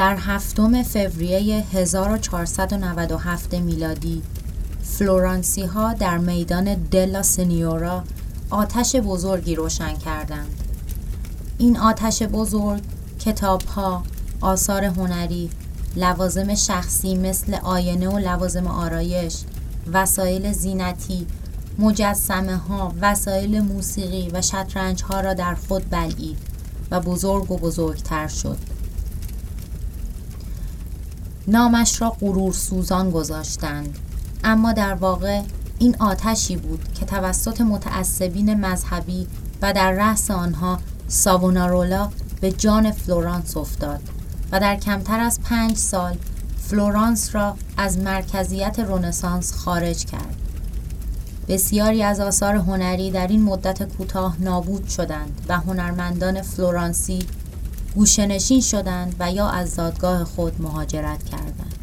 در هفتم فوریه 1497 میلادی فلورانسی ها در میدان دلا سنیورا آتش بزرگی روشن کردند. این آتش بزرگ کتاب ها، آثار هنری، لوازم شخصی مثل آینه و لوازم آرایش، وسایل زینتی، مجسمه ها، وسایل موسیقی و شطرنج ها را در خود بلعید و بزرگ و بزرگتر شد. نامش را غرور سوزان گذاشتند اما در واقع این آتشی بود که توسط متعصبین مذهبی و در رأس آنها ساونارولا به جان فلورانس افتاد و در کمتر از پنج سال فلورانس را از مرکزیت رونسانس خارج کرد. بسیاری از آثار هنری در این مدت کوتاه نابود شدند و هنرمندان فلورانسی گوشنشین شدند و یا از زادگاه خود مهاجرت کردند.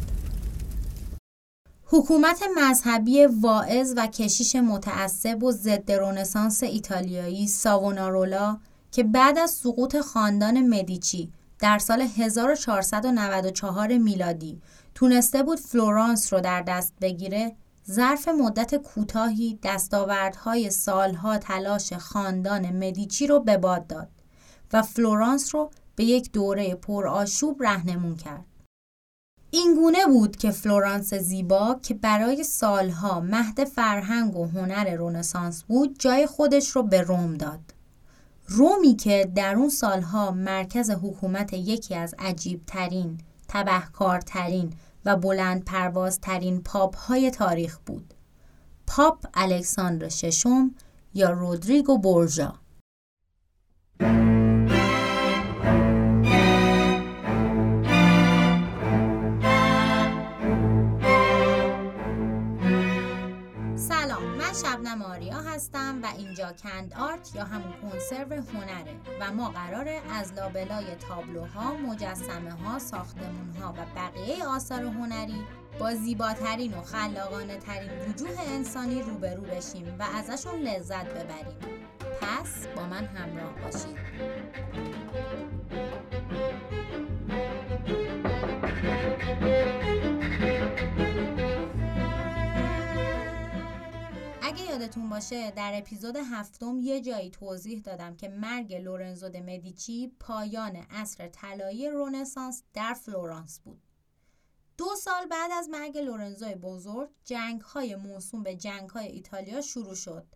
حکومت مذهبی واعظ و کشیش متعصب و ضد رونسانس ایتالیایی ساونارولا که بعد از سقوط خاندان مدیچی در سال 1494 میلادی تونسته بود فلورانس رو در دست بگیره ظرف مدت کوتاهی دستاوردهای سالها تلاش خاندان مدیچی رو به باد داد و فلورانس رو به یک دوره پرآشوب رهنمون کرد. این گونه بود که فلورانس زیبا که برای سالها مهد فرهنگ و هنر رونسانس بود جای خودش رو به روم داد. رومی که در اون سالها مرکز حکومت یکی از عجیب ترین، تبهکارترین و بلند پروازترین پاپ های تاریخ بود. پاپ الکساندر ششم یا رودریگو بورژا. شبنم آریا هستم و اینجا کند آرت یا همون کنسرو هنره و ما قراره از لابلای تابلوها، مجسمه ها، ساختمون ها و بقیه آثار هنری با زیباترین و خلاقانه ترین وجوه انسانی روبرو بشیم و ازشون لذت ببریم. پس با من همراه باشید. یادتون باشه در اپیزود هفتم یه جایی توضیح دادم که مرگ لورنزو د مدیچی پایان عصر طلایی رونسانس در فلورانس بود. دو سال بعد از مرگ لورنزو بزرگ جنگ های موسوم به جنگ های ایتالیا شروع شد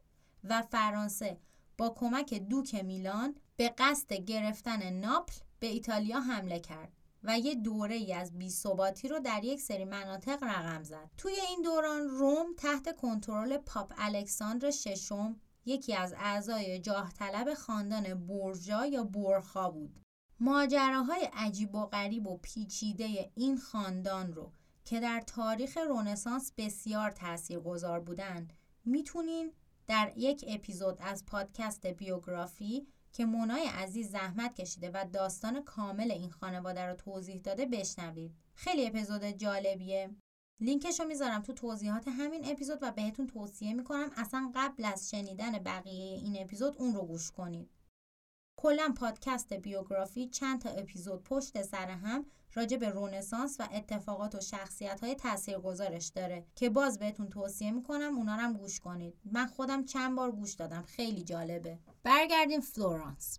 و فرانسه با کمک دوک میلان به قصد گرفتن ناپل به ایتالیا حمله کرد. و یه دوره ای از بیثباتی رو در یک سری مناطق رقم زد. توی این دوران روم تحت کنترل پاپ الکساندر ششم یکی از اعضای جاه طلب خاندان بورژا یا بورخا بود. ماجراهای عجیب و غریب و پیچیده این خاندان رو که در تاریخ رونسانس بسیار تاثیرگذار بودند می‌تونین در یک اپیزود از پادکست بیوگرافی که مونای عزیز زحمت کشیده و داستان کامل این خانواده رو توضیح داده بشنوید. خیلی اپیزود جالبیه. لینکش رو می‌ذارم تو توضیحات همین اپیزود و بهتون توصیه می‌کنم اصلا قبل از شنیدن بقیه این اپیزود اون رو گوش کنید. کلا پادکست بیوگرافی چند تا اپیزود پشت سر هم راجع به رونسانس و اتفاقات و شخصیت های تاثیرگذارش داره که باز بهتون توصیه می‌کنم اونا هم گوش کنید. من خودم چند بار گوش دادم. خیلی جالبه. برگردیم فلورانس.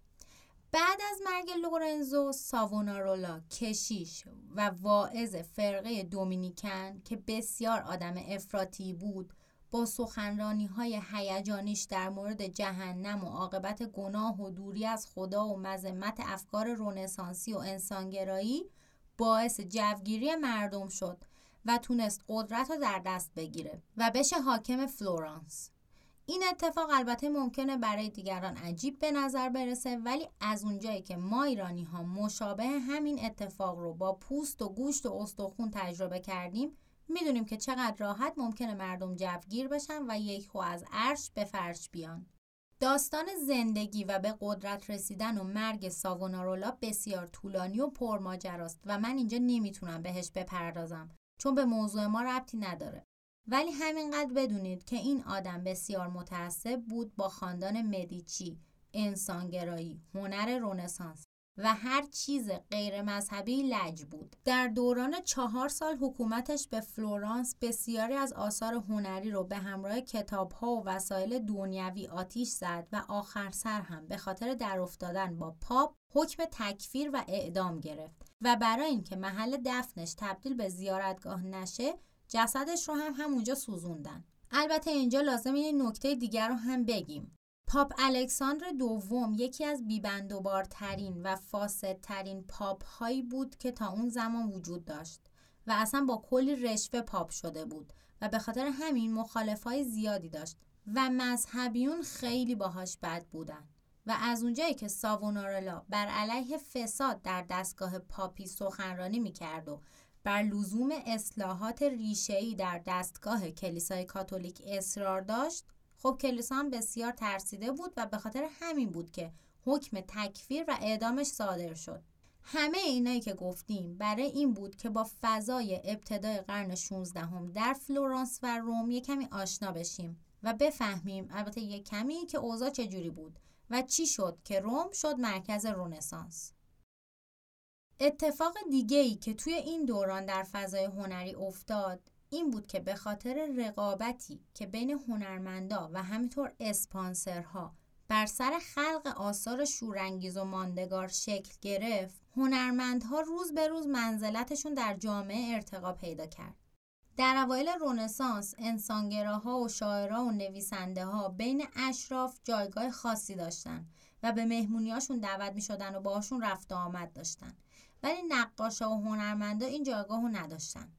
بعد از مرگ لورنزو ساونارولا کشیش و واعظ فرقه دومینیکن که بسیار آدم افراطی بود با سخنرانی های هیجانیش در مورد جهنم و عاقبت گناه و دوری از خدا و مذمت افکار رونسانسی و انسانگرایی باعث جوگیری مردم شد و تونست قدرت رو در دست بگیره و بشه حاکم فلورانس. این اتفاق البته ممکنه برای دیگران عجیب به نظر برسه ولی از اونجایی که ما ایرانی ها مشابه همین اتفاق رو با پوست و گوشت و استخون تجربه کردیم می‌دونیم که چقدر راحت ممکنه مردم جوگیر بشن و یک خو از عرش به فرش بیان. داستان زندگی و به قدرت رسیدن و مرگ ساونارولا بسیار طولانی و پرماجراست و من اینجا نمی‌تونم بهش بپردازم چون به موضوع ما ربطی نداره. ولی همینقدر بدونید که این آدم بسیار متعصب بود با خاندان مدیچی، انسانگرایی، هنر رونسانس و هر چیز غیر مذهبی لج بود. در دوران چهار سال حکومتش به فلورانس بسیاری از آثار هنری رو به همراه کتابها و وسایل دنیوی آتیش زد و آخر سر هم به خاطر در افتادن با پاپ حکم تکفیر و اعدام گرفت و برای اینکه محل دفنش تبدیل به زیارتگاه نشه جسدش رو هم همونجا سوزوندن. البته اینجا لازم یه نکته دیگر رو هم بگیم. پاپ الکساندر دوم یکی از بیبندوبارترین و فاسدترین پاپ هایی بود که تا اون زمان وجود داشت و اصلا با کلی رشوه پاپ شده بود و به خاطر همین مخالف های زیادی داشت و مذهبیون خیلی باهاش بد بودن و از اونجایی که ساوونارلا بر علیه فساد در دستگاه پاپی سخنرانی می‌کرد و بر لزوم اصلاحات ریشه‌ای در دستگاه کلیسای کاتولیک اصرار داشت خب کلیسا هم بسیار ترسیده بود و به خاطر همین بود که حکم تکفیر و اعدامش صادر شد. همه اینایی که گفتیم برای این بود که با فضای ابتدای قرن 16 هم در فلورانس و روم یک کمی آشنا بشیم و بفهمیم البته یک کمی که اوضاع چجوری بود و چی شد که روم شد مرکز رونسانس. اتفاق دیگه ای که توی این دوران در فضای هنری افتاد این بود که به خاطر رقابتی که بین هنرمندا و همینطور اسپانسرها بر سر خلق آثار شورانگیز و ماندگار شکل گرفت هنرمندها روز به روز منزلتشون در جامعه ارتقا پیدا کرد. در اوایل رونسانس انسانگراها و شاعرها و نویسنده ها بین اشراف جایگاه خاصی داشتن و به مهمونیاشون دعوت می شدن و باهاشون رفت و آمد داشتن. ولی نقاشا و هنرمندا این جایگاه رو نداشتن.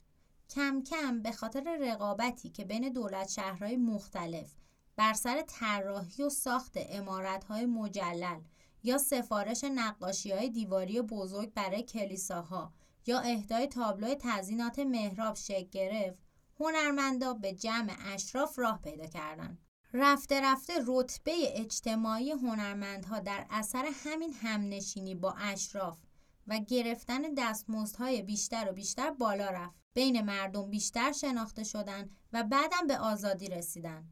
کم کم به خاطر رقابتی که بین دولت شهرهای مختلف بر سر طراحی و ساخت امارتهای مجلل یا سفارش نقاشی های دیواری بزرگ برای کلیساها یا اهدای تابلو تزینات محراب شکل گرفت هنرمندا به جمع اشراف راه پیدا کردند. رفته رفته رتبه اجتماعی هنرمندها در اثر همین همنشینی با اشراف و گرفتن دستمزدهای بیشتر و بیشتر بالا رفت. بین مردم بیشتر شناخته شدن و بعدم به آزادی رسیدن.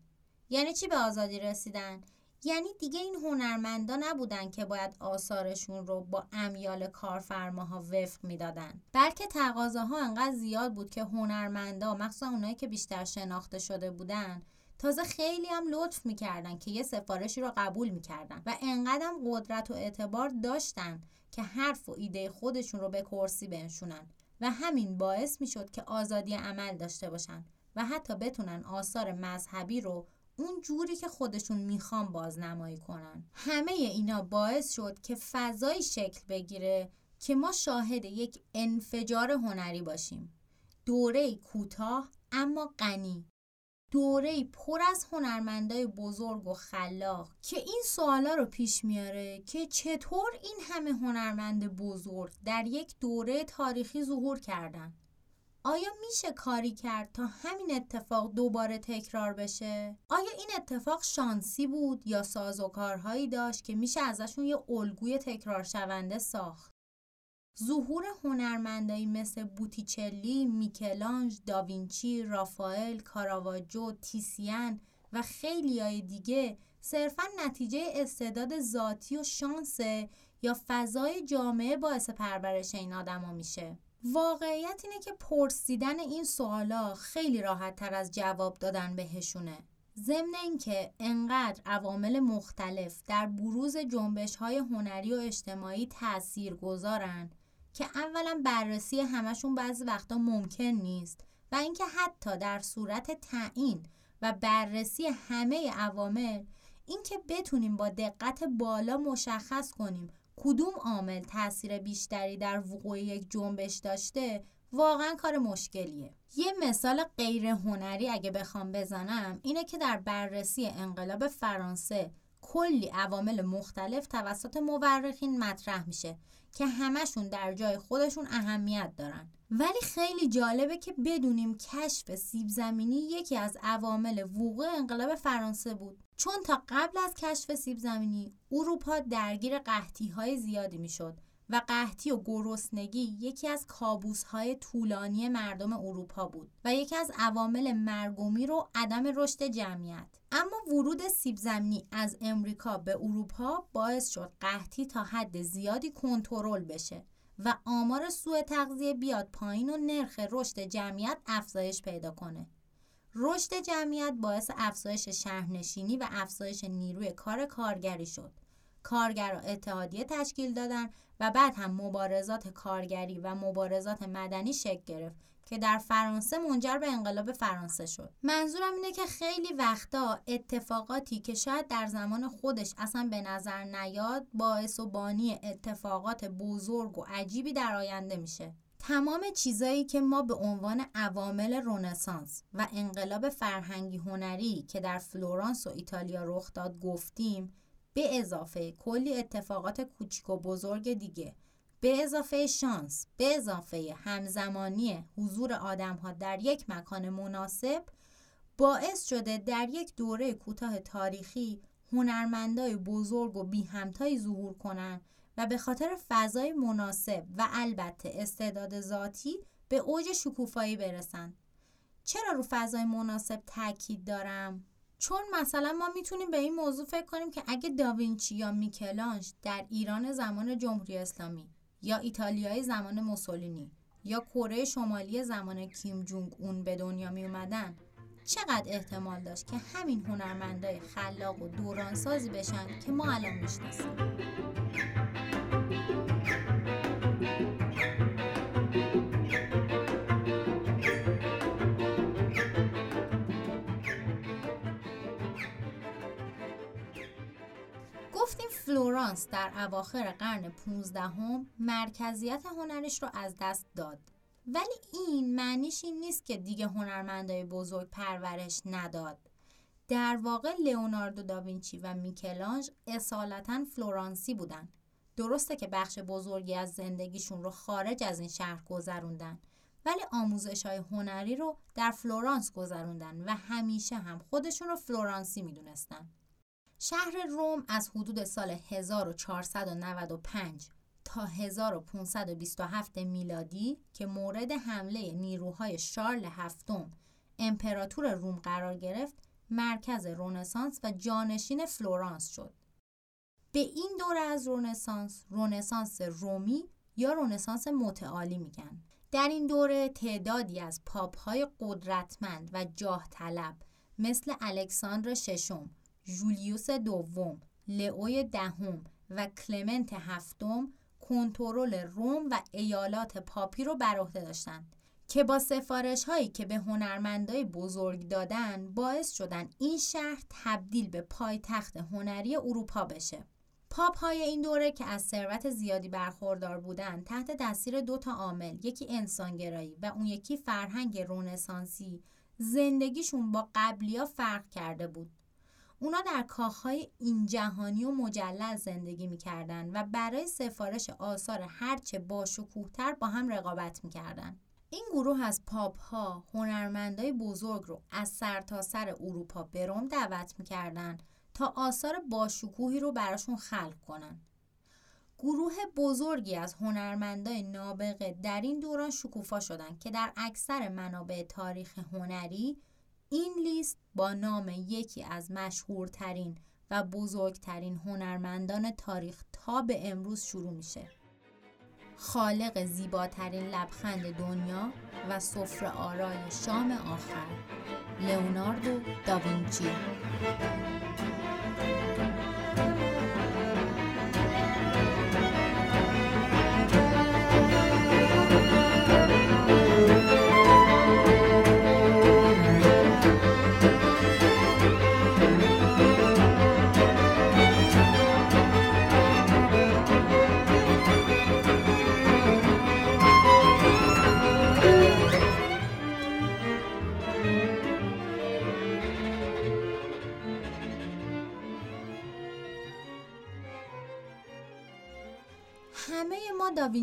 یعنی چی به آزادی رسیدن؟ یعنی دیگه این هنرمندا نبودن که باید آثارشون رو با امیال کارفرماها وفق می‌دادن. بلکه تقاضاها انقدر زیاد بود که هنرمندا مخصوصا اونایی که بیشتر شناخته شده بودن تازه خیلی هم لطف می‌کردن که یه سفارشی رو قبول می‌کردن و انقدر قدرت و اعتبار داشتن که حرف و ایده خودشون رو به کرسی بنشونن. و همین باعث می‌شد که آزادی عمل داشته باشن و حتی بتونن آثار مذهبی رو اون جوری که خودشون می‌خوان بازنمایی کنن. همه اینا باعث شد که فضایی شکل بگیره که ما شاهد یک انفجار هنری باشیم. دوره کوتاه اما غنی. دوره پر از هنرمندای بزرگ و خلاق که این سوالا رو پیش میاره که چطور این همه هنرمند بزرگ در یک دوره تاریخی ظهور کردن آیا میشه کاری کرد تا همین اتفاق دوباره تکرار بشه؟ آیا این اتفاق شانسی بود یا سازوکارهایی داشت که میشه ازشون یه الگوی تکرار شونده ساخت؟ ظهور هنرمندایی مثل بوتیچلی، میکلانج، داوینچی، رافائل، کاراواجو، تیسیان و خیلی های دیگه صرفا نتیجه استعداد ذاتی و شانس یا فضای جامعه باعث پرورش این آدما میشه. واقعیت اینه که پرسیدن این سوالا خیلی راحت تر از جواب دادن بهشونه. ضمن اینکه انقدر عوامل مختلف در بروز جنبش های هنری و اجتماعی تأثیر گذارن که اولا بررسی همشون بعضی وقتا ممکن نیست و اینکه حتی در صورت تعیین و بررسی همه عوامل اینکه بتونیم با دقت بالا مشخص کنیم کدوم عامل تاثیر بیشتری در وقوع یک جنبش داشته واقعا کار مشکلیه. یه مثال غیر هنری اگه بخوام بزنم اینه که در بررسی انقلاب فرانسه کلی عوامل مختلف توسط مورخین مطرح میشه که همشون در جای خودشون اهمیت دارن. ولی خیلی جالبه که بدونیم کشف سیب زمینی یکی از عوامل وقوع انقلاب فرانسه بود. چون تا قبل از کشف سیب زمینی اروپا درگیر قحطی های زیادی می‌شد. و قحطی و گرسنگی یکی از کابوس های طولانی مردم اروپا بود و یکی از عوامل مرگومی رو عدم رشد جمعیت اما ورود سیب زمینی از امریکا به اروپا باعث شد قحطی تا حد زیادی کنترل بشه و آمار سوء تغذیه بیاد پایین و نرخ رشد جمعیت افزایش پیدا کنه. رشد جمعیت باعث افزایش شهرنشینی و افزایش نیروی کار کارگری شد. کارگرها اتحادیه تشکیل دادن و بعد هم مبارزات کارگری و مبارزات مدنی شکل گرفت که در فرانسه منجر به انقلاب فرانسه شد. منظورم اینه که خیلی وقتا اتفاقاتی که شاید در زمان خودش اصلا به نظر نیاد باعث و بانی اتفاقات بزرگ و عجیبی در آینده میشه. تمام چیزایی که ما به عنوان عوامل رونسانس و انقلاب فرهنگی هنری که در فلورانس و ایتالیا رخ داد گفتیم به اضافه کلی اتفاقات کوچیک و بزرگ دیگه به اضافه شانس به اضافه همزمانی حضور آدم ها در یک مکان مناسب باعث شده در یک دوره کوتاه تاریخی هنرمندای بزرگ و بی همتایی ظهور کنند و به خاطر فضای مناسب و البته استعداد ذاتی به اوج شکوفایی برسند. چرا رو فضای مناسب تاکید دارم؟ چون مثلا ما می‌تونیم به این موضوع فکر کنیم که اگه داوینچی یا میکلانج در ایران زمان جمهوری اسلامی یا ایتالیای زمان موسولینی یا کره شمالی زمان کیم جونگ اون به دنیا می اومدن چقدر احتمال داشت که همین هنرمندای خلاق و دورانسازی بشن که ما الان می‌شناسیم؟ فلورانس در اواخر قرن 15 هم مرکزیت هنرش رو از دست داد. ولی این معنیش این نیست که دیگه هنرمندای بزرگ پرورش نداد. در واقع لئوناردو داوینچی و میکلانج اصالتا فلورانسی بودن. درسته که بخش بزرگی از زندگیشون رو خارج از این شهر گذروندن ولی آموزش های هنری رو در فلورانس گذروندن و همیشه هم خودشون رو فلورانسی می‌دونستن. شهر روم از حدود سال 1495 تا 1527 میلادی که مورد حمله نیروهای شارل هفتم امپراتور روم قرار گرفت مرکز رونسانس و جانشین فلورانس شد. به این دوره از رونسانس رونسانس رومی یا رونسانس متعالی میگن. در این دوره تعدادی از پاپ های قدرتمند و جاه طلب مثل الکساندر ششم جولیوس دوم، لئوی دهم و کلمنت هفتم کنترل روم و ایالات پاپی رو بر عهده داشتند که با سفارش هایی که به هنرمندای بزرگ دادن باعث شدن این شهر تبدیل به پایتخت هنری اروپا بشه. پاپ های این دوره که از ثروت زیادی برخوردار بودند تحت دستیر دو تا عامل یکی انسانگرایی و اون یکی فرهنگ رونسانسی زندگیشون با قبلیا فرق کرده بود اونا در کاخهای این جهانی و مجلل زندگی می‌کردن و برای سفارش آثار هرچه باشکوهتر با هم رقابت می‌کردن. این گروه از پاپ ها هنرمندای بزرگ رو از سرتاسر سر اروپا به روم دعوت می‌کردن تا آثار باشکوهی رو براشون خلق کنن. گروه بزرگی از هنرمندای نابغه در این دوران شکوفا شدند که در اکثر منابع تاریخ هنری این لیست با نام یکی از مشهورترین و بزرگترین هنرمندان تاریخ تا به امروز شروع میشه. خالق زیباترین لبخند دنیا و سفره آرای شام آخر لئوناردو داوینچی.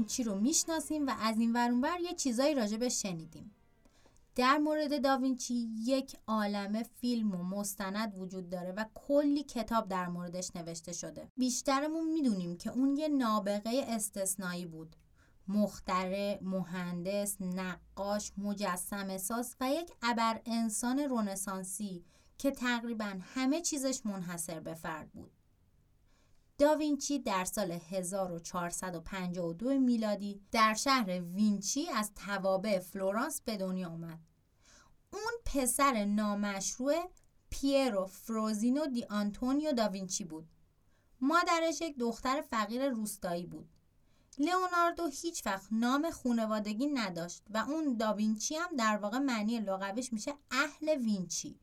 داوینچی رو می‌شناسیم و از این ورونور یه چیزایی راجع شنیدیم. در مورد داوینچی یک عالمه فیلم و مستند وجود داره و کلی کتاب در موردش نوشته شده. بیشترمون می‌دونیم که اون یه نابغه استثنایی بود. مختره، مهندس، نقاش، مجسم ساز و یک ابر انسان رونسانسی که تقریبا همه چیزش منحصر به فرد بود. داوینچی در سال 1452 میلادی در شهر وینچی از توابع فلورانس به دنیا آمد. اون پسر نامشروع پیرو فروزینو دی آنتونیو داوینچی بود. مادرش یک دختر فقیر روستایی بود. لئوناردو هیچ وقت نام خونوادگی نداشت و اون داوینچی هم در واقع معنی لغویش میشه اهل وینچی.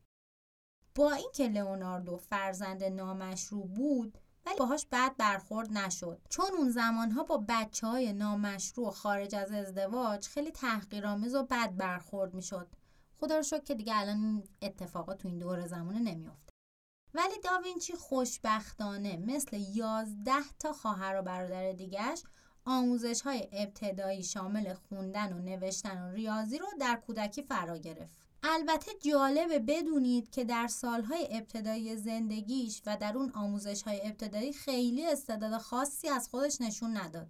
با اینکه لئوناردو فرزند نامشروع بود ولی باهاش بد برخورد نشد. چون اون زمانها با بچه های نامشروع خارج از ازدواج خیلی تحقیرآمیز و بد برخورد می‌شد. خدا رو شکر که دیگه الان اتفاقات تو این دور زمانه نمیافته. ولی داوینچی خوشبختانه مثل یازده تا خواهر و برادر دیگهش آموزش های ابتدایی شامل خوندن و نوشتن و ریاضی رو در کودکی فرا گرفت. البته جالبه بدونید که در سالهای ابتدایی زندگیش و در اون آموزش های ابتدایی خیلی استعداد خاصی از خودش نشون نداد.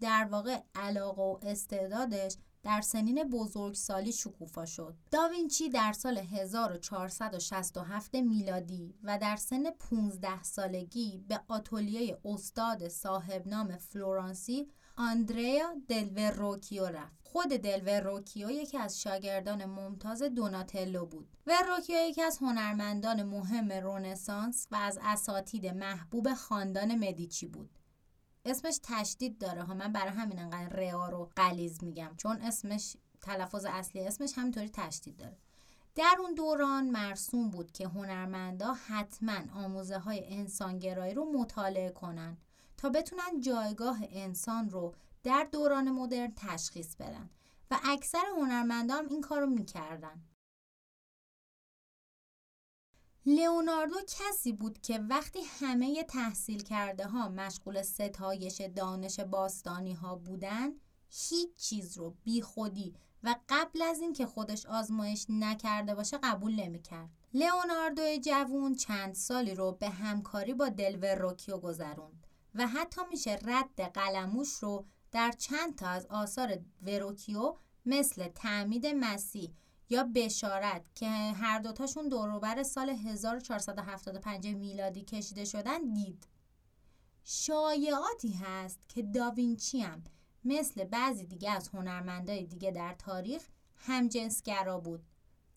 در واقع علاقه و استعدادش در سنین بزرگسالی شکوفا شد. داوینچی در سال 1467 میلادی و در سن 15 سالگی به آتولیه استاد صاحب نام فلورانسی آندریا دلوروکیو رفت. خود دلوروکیو یکی از شاگردان ممتاز دوناتلو بود. وروکیو یکی از هنرمندان مهم رونسانس و از اساتید محبوب خاندان مدیچی بود. اسمش تشدید داره ها من برای همین انقدر ریا رو قلیز میگم چون اسمش تلفظ اصلی اسمش همینطوری تشدید داره در اون دوران مرسوم بود که هنرمندا حتما آموزه های انسانگرایی رو مطالعه کنن تا بتونن جایگاه انسان رو در دوران مدرن تشخیص بدن و اکثر هنرمندا هم این کار رو می‌کردن لئوناردو کسی بود که وقتی همه تحصیل کرده ها مشغول ستایش دانش باستانی ها بودن هیچ چیز رو بی خودی و قبل از اینکه خودش آزمایش نکرده باشه قبول نمی‌کرد. لئوناردو جوون چند سالی رو به همکاری با روکیو گذروند و حتی میشه رد قلموش رو در چند تا از آثار وروکیو مثل تعمید مسیح یا بشارت که هر دوتاشون دوروبر سال 1475 میلادی کشیده شدن دید. شایعاتی هست که داوینچی هم مثل بعضی دیگه از هنرمندای دیگه در تاریخ همجنسگرا بود.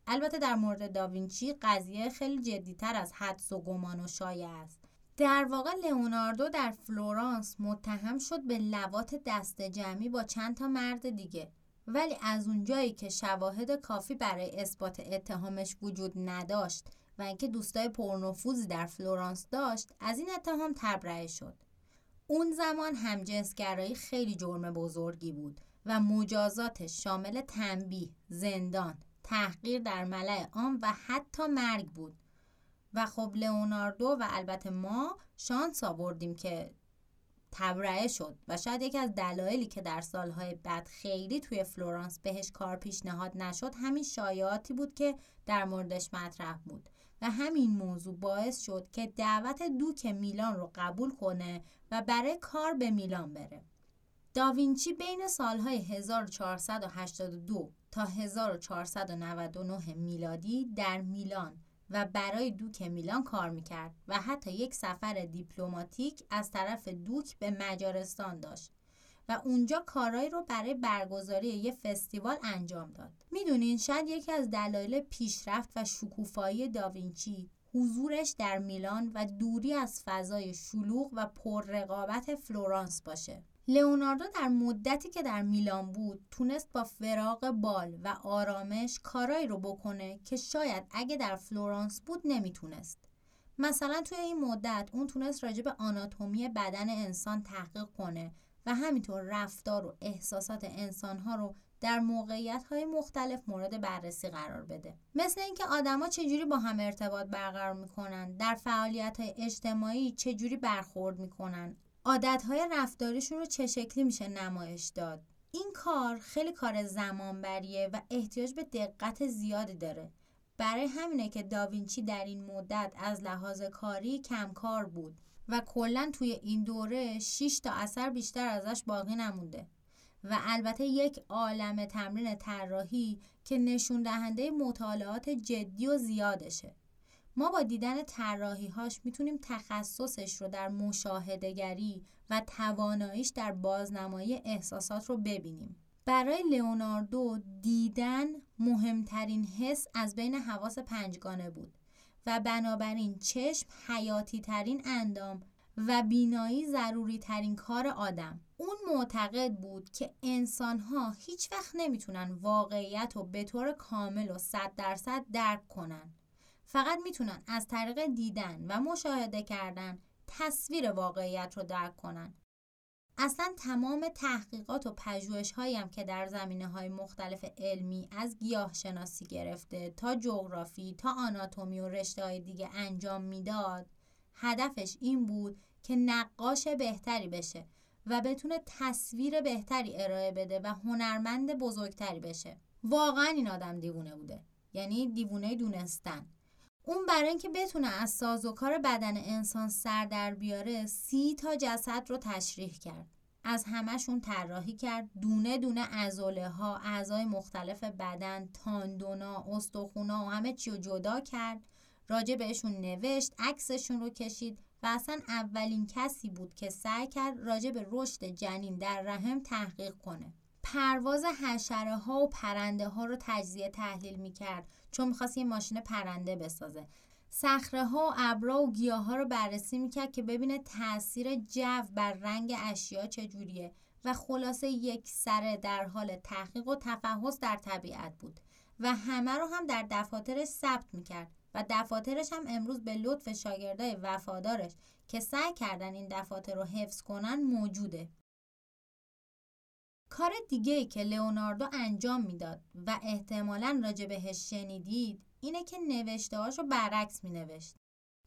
البته در مورد داوینچی قضیه خیلی جدیتر از حدس و گمان و شایعه‌ست. در واقع لئوناردو در فلورانس متهم شد به لواط دست جمعی با چند تا مرد دیگه. ولی از اونجایی که شواهد کافی برای اثبات اتهامش وجود نداشت و اینکه دوستای پرنفوذی در فلورانس داشت از این اتهام تبرئه شد. اون زمان همجنسگرایی خیلی جرم بزرگی بود و مجازاتش شامل تنبیه، زندان، تحقیر در ملأ عام و حتی مرگ بود. و خب لئوناردو و البته ما شانس آوردیم که تبرئه شد و شاید یکی از دلایلی که در سالهای بعد خیلی توی فلورانس بهش کار پیشنهاد نشد همین شایعاتی بود که در موردش مطرح بود و همین موضوع باعث شد که دعوت دوک میلان رو قبول کنه و برای کار به میلان بره. داوینچی بین سالهای 1482 تا 1499 میلادی در میلان و برای دوک میلان کار می‌کرد و حتی یک سفر دیپلماتیک از طرف دوک به مجارستان داشت و اونجا کارایی رو برای برگزاری یه فستیوال انجام داد. می‌دونین شاید یکی از دلایل پیشرفت و شکوفایی داوینچی حضورش در میلان و دوری از فضای شلوغ و پررقابت فلورانس باشه. لئوناردو در مدتی که در میلان بود تونست با فراغ بال و آرامش کارایی رو بکنه که شاید اگه در فلورانس بود نمی‌تونست. مثلا توی این مدت اون تونست راجع به آناتومی بدن انسان تحقیق کنه و همینطور رفتار و احساسات انسانها رو در موقعیت های مختلف مورد بررسی قرار بده مثل اینکه آدما چجوری با هم ارتباط برقرار می‌کنن در فعالیت های اجتماعی چجوری برخورد می‌کنن عادتهای رفتاریشون رو چه شکلی میشه نمایش داد؟ این کار خیلی کار زمان بریه و احتیاج به دقت زیادی داره. برای همینه که داوینچی در این مدت از لحاظ کاری کمکار بود و کلا توی این دوره 6 تا اثر بیشتر ازش باقی نمونده و البته یک عالم تمرین طراحی که نشون دهنده مطالعات جدی و زیادشه. ما با دیدن طراحی‌هاش می‌تونیم تخصصش رو در مشاهدهگری و تواناییش در بازنمایی احساسات رو ببینیم. برای لئوناردو دیدن مهمترین حس از بین حواس پنجگانه بود و بنابراین چشم حیاتی ترین اندام و بینایی ضروری ترین کار آدم اون معتقد بود که انسان ها هیچ وقت نمی‌تونن واقعیت رو به طور کامل و صد درصد درک کنن فقط می‌تونن از طریق دیدن و مشاهده کردن تصویر واقعیت رو درک کنن. اصلا تمام تحقیقات و پژوهش هم که در زمینه های مختلف علمی از گیاه شناسی گرفته تا جغرافی تا آناتومی و رشته های دیگه انجام می‌داد هدفش این بود که نقاش بهتری بشه و بتونه تصویر بهتری ارائه بده و هنرمند بزرگتری بشه. واقعا این آدم دیوونه بوده. یعنی دیوونه دونستن. اون برای اینکه بتونه از سازوکار بدن انسان سر در بیاره سی تا جسد رو تشریح کرد. از همهشون طراحی کرد. دونه دونه ازوله ها اعضای مختلف بدن تاندونا استخونا و همه چی رو جدا کرد. راجع بهشون نوشت عکسشون رو کشید و اصلا اولین کسی بود که سعی کرد راجع به رشد جنین در رحم تحقیق کنه. پرواز حشره ها و پرنده ها رو تجزیه تحلیل می کرد چون می‌خواست یه ماشین پرنده بسازه. صخره ها و ابرا و گیاه ها رو بررسی می‌کرد که ببینه تاثیر جو بر رنگ اشیا چجوریه و خلاصه یک سره در حال تحقیق و تفحص در طبیعت بود و همه رو هم در دفاترش ثبت می‌کرد و دفاترش هم امروز به لطف شاگردای وفادارش که سعی کردن این دفاتر رو حفظ کنن موجوده. کار دیگه ای که لئوناردو انجام می‌داد و احتمالا راجع بهش شنیدید اینه که نوشته رو برعکس می نوشت.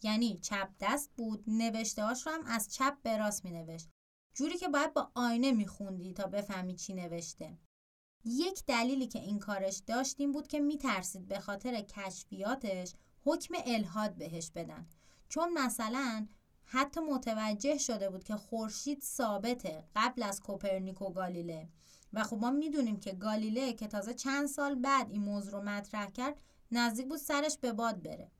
یعنی چپ دست بود نوشته رو هم از چپ به راست می نوشت. جوری که باید با آینه می خوندی تا بفهمی چی نوشته. یک دلیلی که این کارش داشت این بود که می ترسید به خاطر کشفیاتش حکم الهاد بهش بدن. چون مثلا حتی متوجه شده بود که خورشید ثابته قبل از کوپرنیک و گالیله. و خب ما می‌دونیم که گالیله که تازه چند سال بعد این موضوع رو مطرح کرد نزدیک بود سرش به باد بره.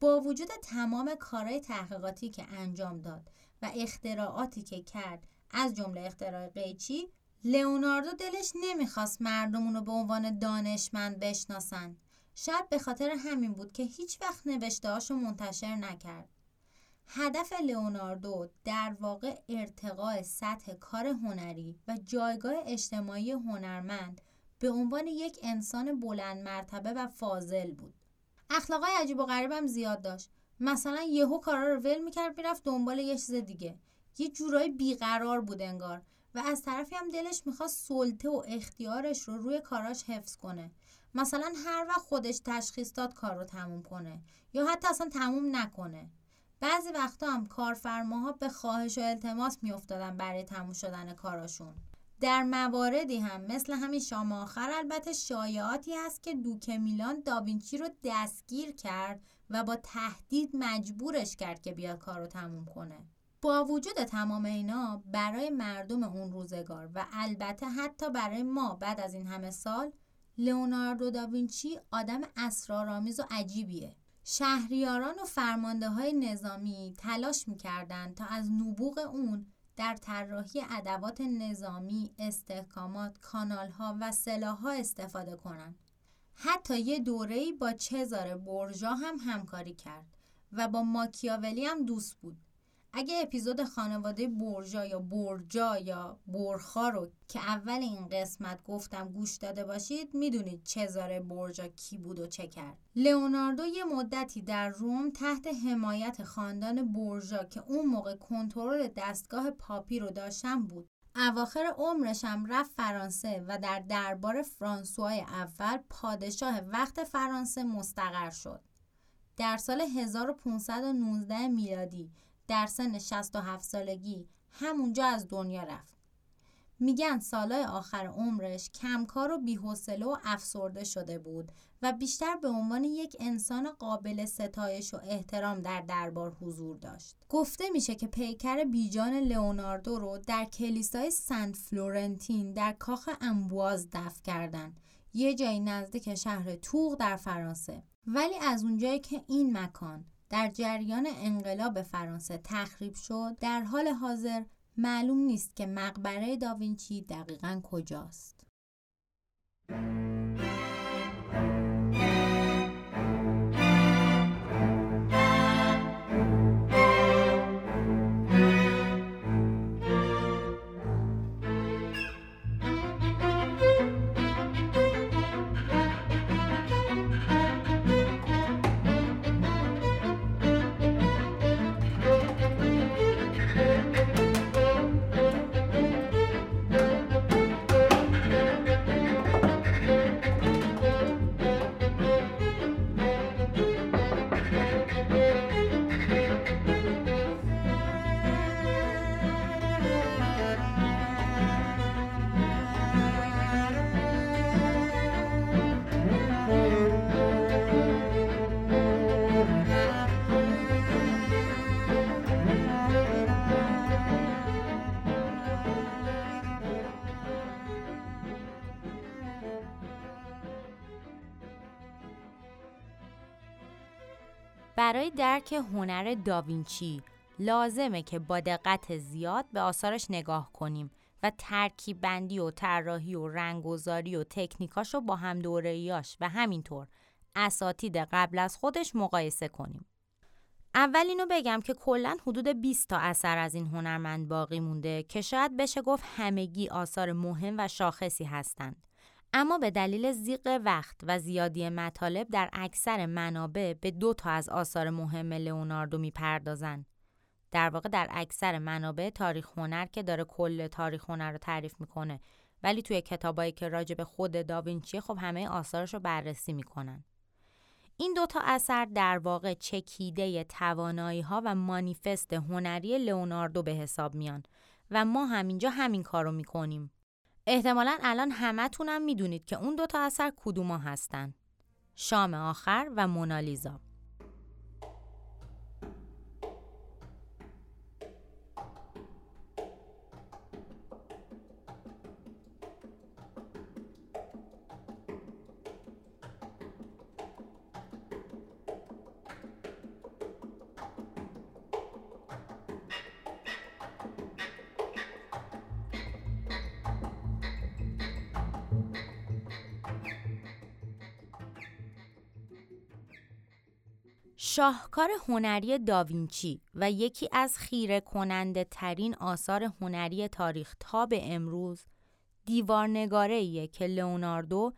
با وجود تمام کارهای تحقیقاتی که انجام داد و اختراعاتی که کرد از جمله اختراع قیچی لئوناردو دلش نمی‌خواست مردم رو به عنوان دانشمند بشناسن. شاید به خاطر همین بود که هیچ وقت نوشتهاشو منتشر نکرد. هدف لئوناردو در واقع ارتقاء سطح کار هنری و جایگاه اجتماعی هنرمند به عنوان یک انسان بلند مرتبه و فاضل بود. اخلاقای عجیب و غریبم زیاد داشت. مثلا یهو کارا رو ول می‌کرد می‌رفت دنبال یه چیز دیگه. یه جورایی بیقرار بود انگار و از طرفی هم دلش می‌خواست سلطه و اختیارش رو روی کاراش حفظ کنه. مثلا هر وقت خودش تشخیص داد کار رو تموم کنه یا حتی اصلا تموم نکنه. بعضی وقتا هم کارفرماها به خواهش و التماس میافتادن برای تموم شدن کاراشون. در مواردی هم مثل همین شام آخر البته شایعاتی هست که دوک میلان داوینچی رو دستگیر کرد و با تهدید مجبورش کرد که بیاد کار رو تموم کنه. با وجود تمام اینا برای مردم اون روزگار و البته حتی برای ما بعد از این همه سال لئوناردو داوینچی آدم اسرارآمیز و عجیبیه. شهریاران و فرمانده های نظامی تلاش می‌کردند تا از نبوغ اون در طراحی ادوات نظامی، استحکامات، کانالها و سلاحها استفاده کنند. حتی یه دوره‌ای با چزار برژا هم همکاری کرد و با ماکیاولی هم دوست بود. اگه اپیزود خانواده برجا یا برجا یا برخا رو که اول این قسمت گفتم گوش داده باشید می‌دونید چزاره برجا کی بود و چه کرد. لئوناردو یه مدتی در روم تحت حمایت خاندان برجا که اون موقع کنترل دستگاه پاپی رو داشتن بود. اواخر عمرش هم رفت فرانسه و در دربار فرانسوای اول پادشاه وقت فرانسه مستقر شد. در سال 1519 میلادی در سن 67 سالگی همونجا از دنیا رفت. میگن سالهای آخر عمرش کمکار و بیحوصله و افسرده شده بود و بیشتر به عنوان یک انسان قابل ستایش و احترام در دربار حضور داشت. گفته میشه که پیکر بیجان لئوناردو رو در کلیسای سنت فلورنتین در کاخ امبواز دفن کردن. یه جایی نزدیک شهر توغ در فرانسه. ولی از اونجایی که این مکان در جریان انقلاب فرانسه تخریب شد در حال حاضر معلوم نیست که مقبره داوینچی دقیقا کجاست. برای درک هنر داوینچی لازمه که با دقت زیاد به آثارش نگاه کنیم و ترکیب بندی و طراحی و رنگگذاری و تکنیکاش رو با هم دورهیاش و همینطور اساتید قبل از خودش مقایسه کنیم. اول اینو بگم که کلا حدود 20 تا اثر از این هنرمند باقی مونده که شاید بشه گفت همگی آثار مهم و شاخصی هستند. اما به دلیل زیق وقت و زیادی مطالب در اکثر منابع به دو تا از آثار مهم لئوناردو می‌پردازند. در واقع در اکثر منابع تاریخ هنر که داره کل تاریخ هنر رو تعریف می‌کنه ولی توی کتابایی که راجع به خود داوینچی خب همه آثارش رو بررسی می‌کنن. این دوتا اثر در واقع چکیده توانایی ها و مانیفست هنری لئوناردو به حساب میان و ما همینجا همین کار رو می‌کنیم. احتمالا الان همتونم می‌دونید که اون دوتا اثر کدوما هستن. شام آخر و مونالیزا. شاهکار هنری داوینچی و یکی از خیره کننده ترین آثار هنری تاریخ تا به امروز دیوارنگاره که لئوناردو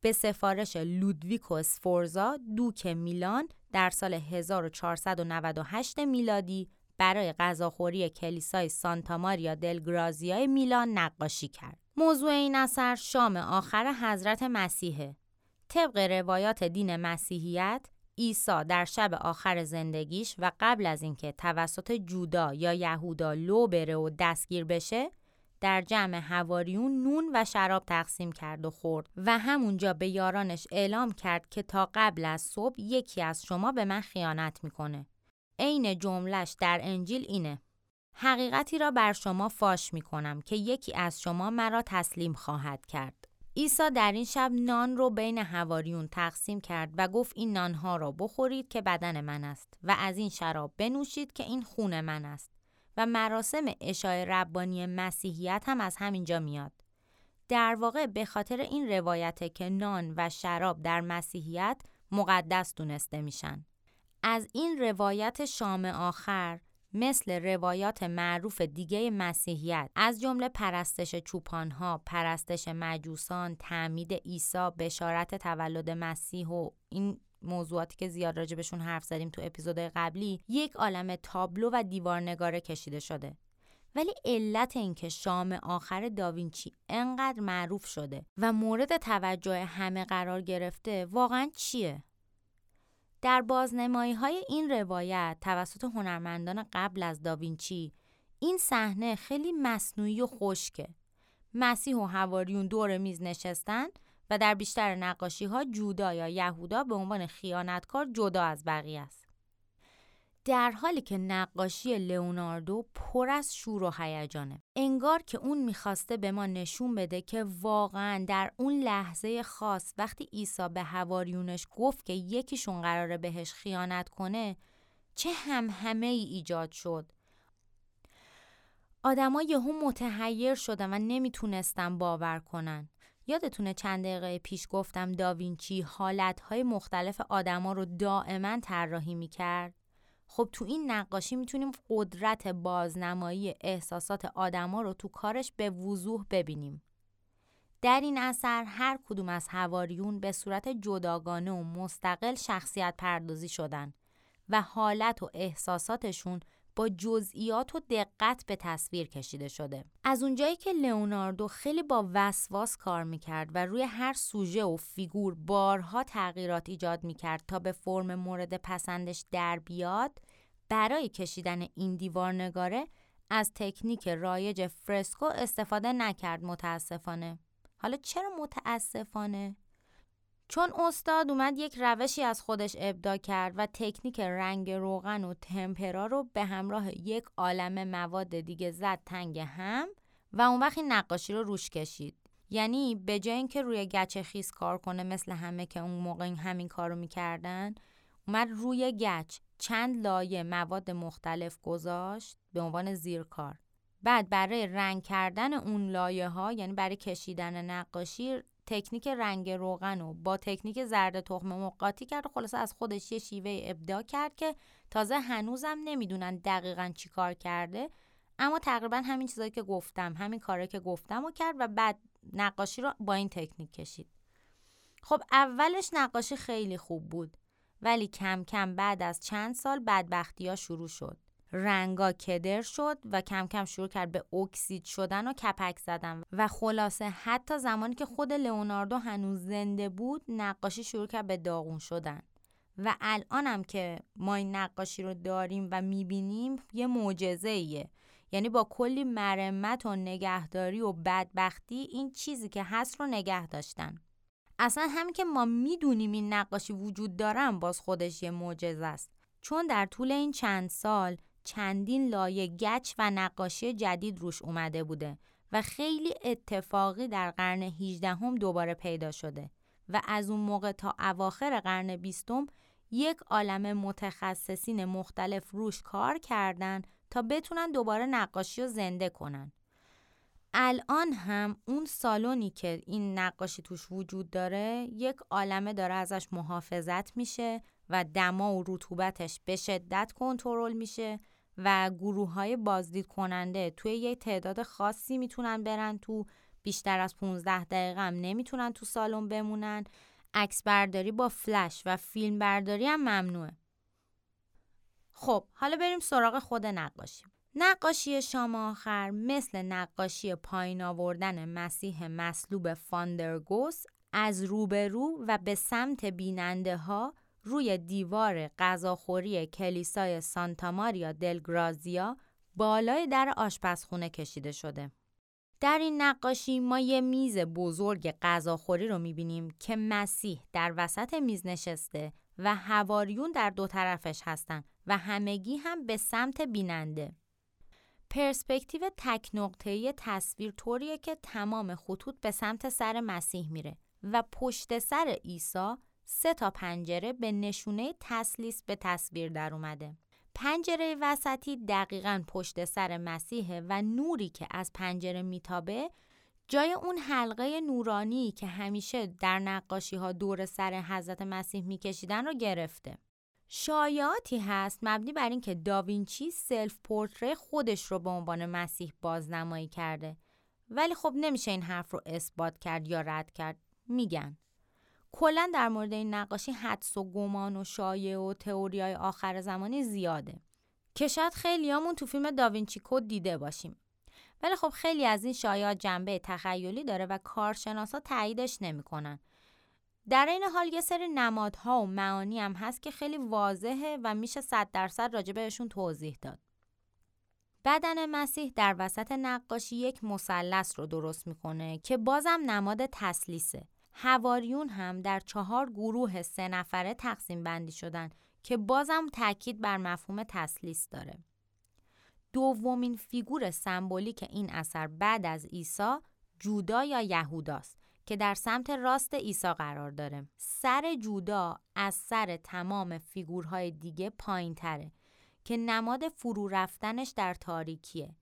به سفارش لودویکو اسفورزا دوک میلان در سال 1498 میلادی برای غذاخوری کلیسای سانتا ماریا دل گرازیا میلان نقاشی کرد. موضوع این اثر شام آخر حضرت مسیحه. طبق روایات دین مسیحیت عیسی در شب آخر زندگیش و قبل از اینکه توسط جودا یا یهودا لو بره و دستگیر بشه در جمع هواریون نون و شراب تقسیم کرد و خورد و همونجا به یارانش اعلام کرد که تا قبل از صبح یکی از شما به من خیانت می‌کنه. عین جملش در انجیل اینه. حقیقتی را بر شما فاش می‌کنم که یکی از شما مرا تسلیم خواهد کرد. عیسی در این شب نان رو بین هواریون تقسیم کرد و گفت این نانها را بخورید که بدن من است و از این شراب بنوشید که این خون من است و مراسم اشای ربانی مسیحیت هم از همینجا میاد. در واقع به خاطر این روایته که نان و شراب در مسیحیت مقدس دونسته میشن. از این روایت شام آخر مثل روایات معروف دیگه مسیحیت از جمله پرستش چوپانها، پرستش مجوسان، تعمید عیسی، بشارت تولد مسیح و این موضوعاتی که زیاد راجبشون حرف زدیم تو اپیزود قبلی یک عالم تابلو و دیوارنگاره کشیده شده ولی علت اینکه شام آخر داوینچی انقدر معروف شده و مورد توجه همه قرار گرفته واقعا چیه؟ در بازنمایی های این روایت توسط هنرمندان قبل از داوینچی این صحنه خیلی مصنوعی و خشکه. مسیح و هواریون دور میز نشستن و در بیشتر نقاشی ها جودا یا یهودا به عنوان خیانتکار جدا از بقیه است. در حالی که نقاشی لئوناردو پر از شور و هیجانه. انگار که اون می‌خواسته به ما نشون بده که واقعا در اون لحظه خاص وقتی عیسی به هواریونش گفت که یکیشون قراره بهش خیانت کنه چه هم همه ای ایجاد شد. آدما یهو متحیر شدن و نمی‌تونستن باور کنن. یادتونه چند دقیقه پیش گفتم داوینچی حالتهای مختلف آدما رو دائما طراحی می‌کرد؟ خب تو این نقاشی می‌تونیم قدرت بازنمایی احساسات آدما رو تو کارش به وضوح ببینیم. در این اثر هر کدوم از هواریون به صورت جداگانه و مستقل شخصیت پردازی شدن و حالت و احساساتشون با جزئیات و دقت به تصویر کشیده شده از اونجایی که لئوناردو خیلی با وسواس کار می‌کرد و روی هر سوژه و فیگور بارها تغییرات ایجاد می‌کرد تا به فرم مورد پسندش در بیاد برای کشیدن این دیوار نگاره از تکنیک رایج فرسکو استفاده نکرد متاسفانه حالا چرا متاسفانه؟ چون استاد اومد یک روشی از خودش ابدا کرد و تکنیک رنگ روغن و تمپرا رو به همراه یک عالم مواد دیگه زد تنگ هم و اون وقت این نقاشی رو روش کشید. یعنی به جای اینکه روی گچ خیس کار کنه مثل همه که اون موقع همین کارو می‌کردن اومد روی گچ چند لایه مواد مختلف گذاشت به عنوان زیرکار. بعد برای رنگ کردن اون لایه ها یعنی برای کشیدن نقاشی تکنیک رنگ روغن و با تکنیک زرد تخم مرغ قاطی کرد و خلاصه از خودش یه شیوه ابداع کرد که تازه هنوزم نمی‌دونن دقیقا چی کار کرده. اما تقریبا همین چیزایی که گفتم همین کاری که گفتم و کرد و بعد نقاشی رو با این تکنیک کشید. خب اولش نقاشی خیلی خوب بود ولی کم کم بعد از چند سال بدبختی ها شروع شد. رنگا کدر شد و کم کم شروع کرد به اکسید شدن و کپک زدن و خلاصه حتی زمانی که خود لئوناردو هنوز زنده بود نقاشی شروع کرد به داغون شدن. و الانم که ما این نقاشی رو داریم و می‌بینیم یه معجزه ایه یعنی با کلی مرمت و نگهداری و بدبختی این چیزی که هست رو نگه داشتن. اصلا همین که ما می‌دونیم این نقاشی وجود دارن باز خودش یه معجزه است. چون در طول این چند سال چندین لایه گچ و نقاشی جدید روش اومده بوده و خیلی اتفاقی در قرن 18 هم دوباره پیدا شده و از اون موقع تا اواخر قرن بیستم یک عالم متخصصین مختلف روش کار کردن تا بتونن دوباره نقاشی رو زنده کنن. الان هم اون سالونی که این نقاشی توش وجود داره یک عالمه داره ازش محافظت میشه و دما و رطوبتش به شدت کنترل میشه و گروه های بازدید کننده توی یه تعداد خاصی می‌تونن برن تو بیشتر از 15 دقیقه هم نمی‌تونن تو سالن بمونن. عکس برداری با فلش و فیلم برداری هم ممنوعه. خب حالا بریم سراغ خود نقاشی. نقاشی شام آخر مثل نقاشی پایین آوردن مسیح مصلوب فاندرگوس از روبرو و به سمت بیننده ها روی دیوار غذاخوری کلیسای سانتا ماریا دل گرازیا بالای در آشپزخونه کشیده شده. در این نقاشی ما یه میز بزرگ غذاخوری رو می‌بینیم که مسیح در وسط میز نشسته و هواریون در دو طرفش هستن و همگی هم به سمت بیننده. پرسپکتیو تک نقطه‌ای تصویر طوریه که تمام خطوط به سمت سر مسیح میره و پشت سر عیسی سه تا پنجره به نشونه تسلیس به تصویر در اومده. پنجره وسطی دقیقا پشت سر مسیحه و نوری که از پنجره میتابه جای اون حلقه نورانی که همیشه در نقاشی ها دور سر حضرت مسیح میکشیدن رو گرفته. شایعاتی هست مبنی بر اینکه داوینچی self پرتره‌ی خودش رو به عنوان مسیح بازنمایی کرده ولی خب نمیشه این حرف رو اثبات کرد یا رد کرد میگن کلا در مورد این نقاشی حدس و گمان و شایعه و های آخر زمانی زیاده که شاید خیلیامون تو فیلم Da Vinci Code دیده باشیم ولی خب خیلی از این شایعات جنبه تخیلی داره و کارشناسا تاییدش نمی‌کنن در این حال یه سری نمادها و معانی هم هست که خیلی واضحه و میشه صد درصد راجع بهشون توضیح داد. بدن مسیح در وسط نقاشی یک مثلث رو درست می‌کنه که بازم نماد تسلیسه. هواریون هم در چهار گروه سه نفره تقسیم بندی شدن که بازم تاکید بر مفهوم تسلیس داره. دومین فیگور سمبولیک این اثر بعد از عیسی جودا یا یهوداست که در سمت راست عیسی قرار داره. سر جودا از سر تمام فیگورهای دیگه پایین تره که نماد فرو رفتنش در تاریکیه.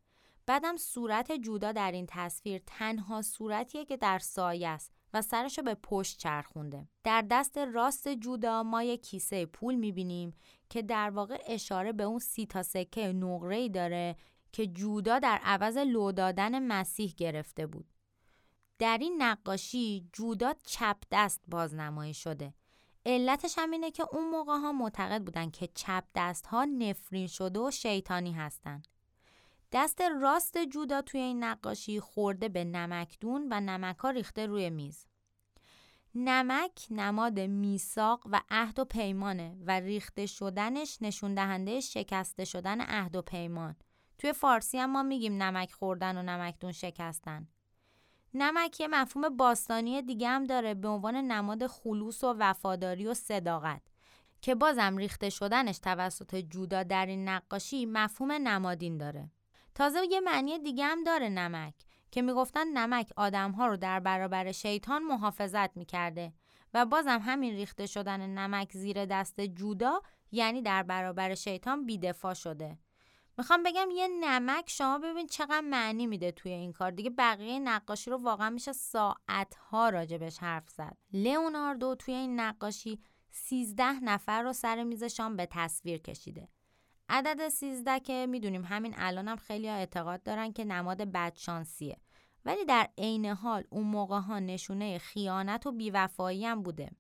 بعدم صورت جودا در این تصویر تنها صورتیه که در سایه است و سرشو به پشت چرخونده. در دست راست جودا ما یک کیسه پول می‌بینیم که در واقع اشاره به اون سی تا سکه نقره داره که جودا در عوض لو دادن مسیح گرفته بود. در این نقاشی جودا چپ دست بازنمایی شده. علتش هم اینه که اون موقع ها معتقد بودن که چپ دست ها نفرین شده و شیطانی هستند. دست راست جودا توی این نقاشی خورده به نمکدون و نمک ها ریخته روی میز. نمک نماد میثاق و عهد و پیمانه و ریخته شدنش نشون دهنده شکسته شدن عهد و پیمان. توی فارسی هم ما میگیم نمک خوردن و نمکدون شکستن. نمک یه مفهوم باستانی دیگه هم داره به عنوان نماد خلوص و وفاداری و صداقت که بازم ریخته شدنش توسط جودا در این نقاشی مفهوم نمادین داره. تازه یه معنی دیگه هم داره نمک که می‌گفتن نمک آدمها رو در برابر شیطان محافظت می‌کرده و بازم همین ریخته شدن نمک زیر دست جودا یعنی در برابر شیطان بیدفاع شده. می‌خوام بگم یه نمک شما ببین چقدر معنی میده توی این کار. دیگه بقیه نقاشی رو واقعا میشه ساعتها راجبش حرف زد. لئوناردو توی این نقاشی 13 نفر رو سر میز شام به تصویر کشیده. عدد 13 که می‌دونیم همین الانم هم خیلی اعتقاد دارن که نماد بدشانسیه. ولی در عین حال اون موقع ها نشونه خیانت و بیوفایی هم بوده.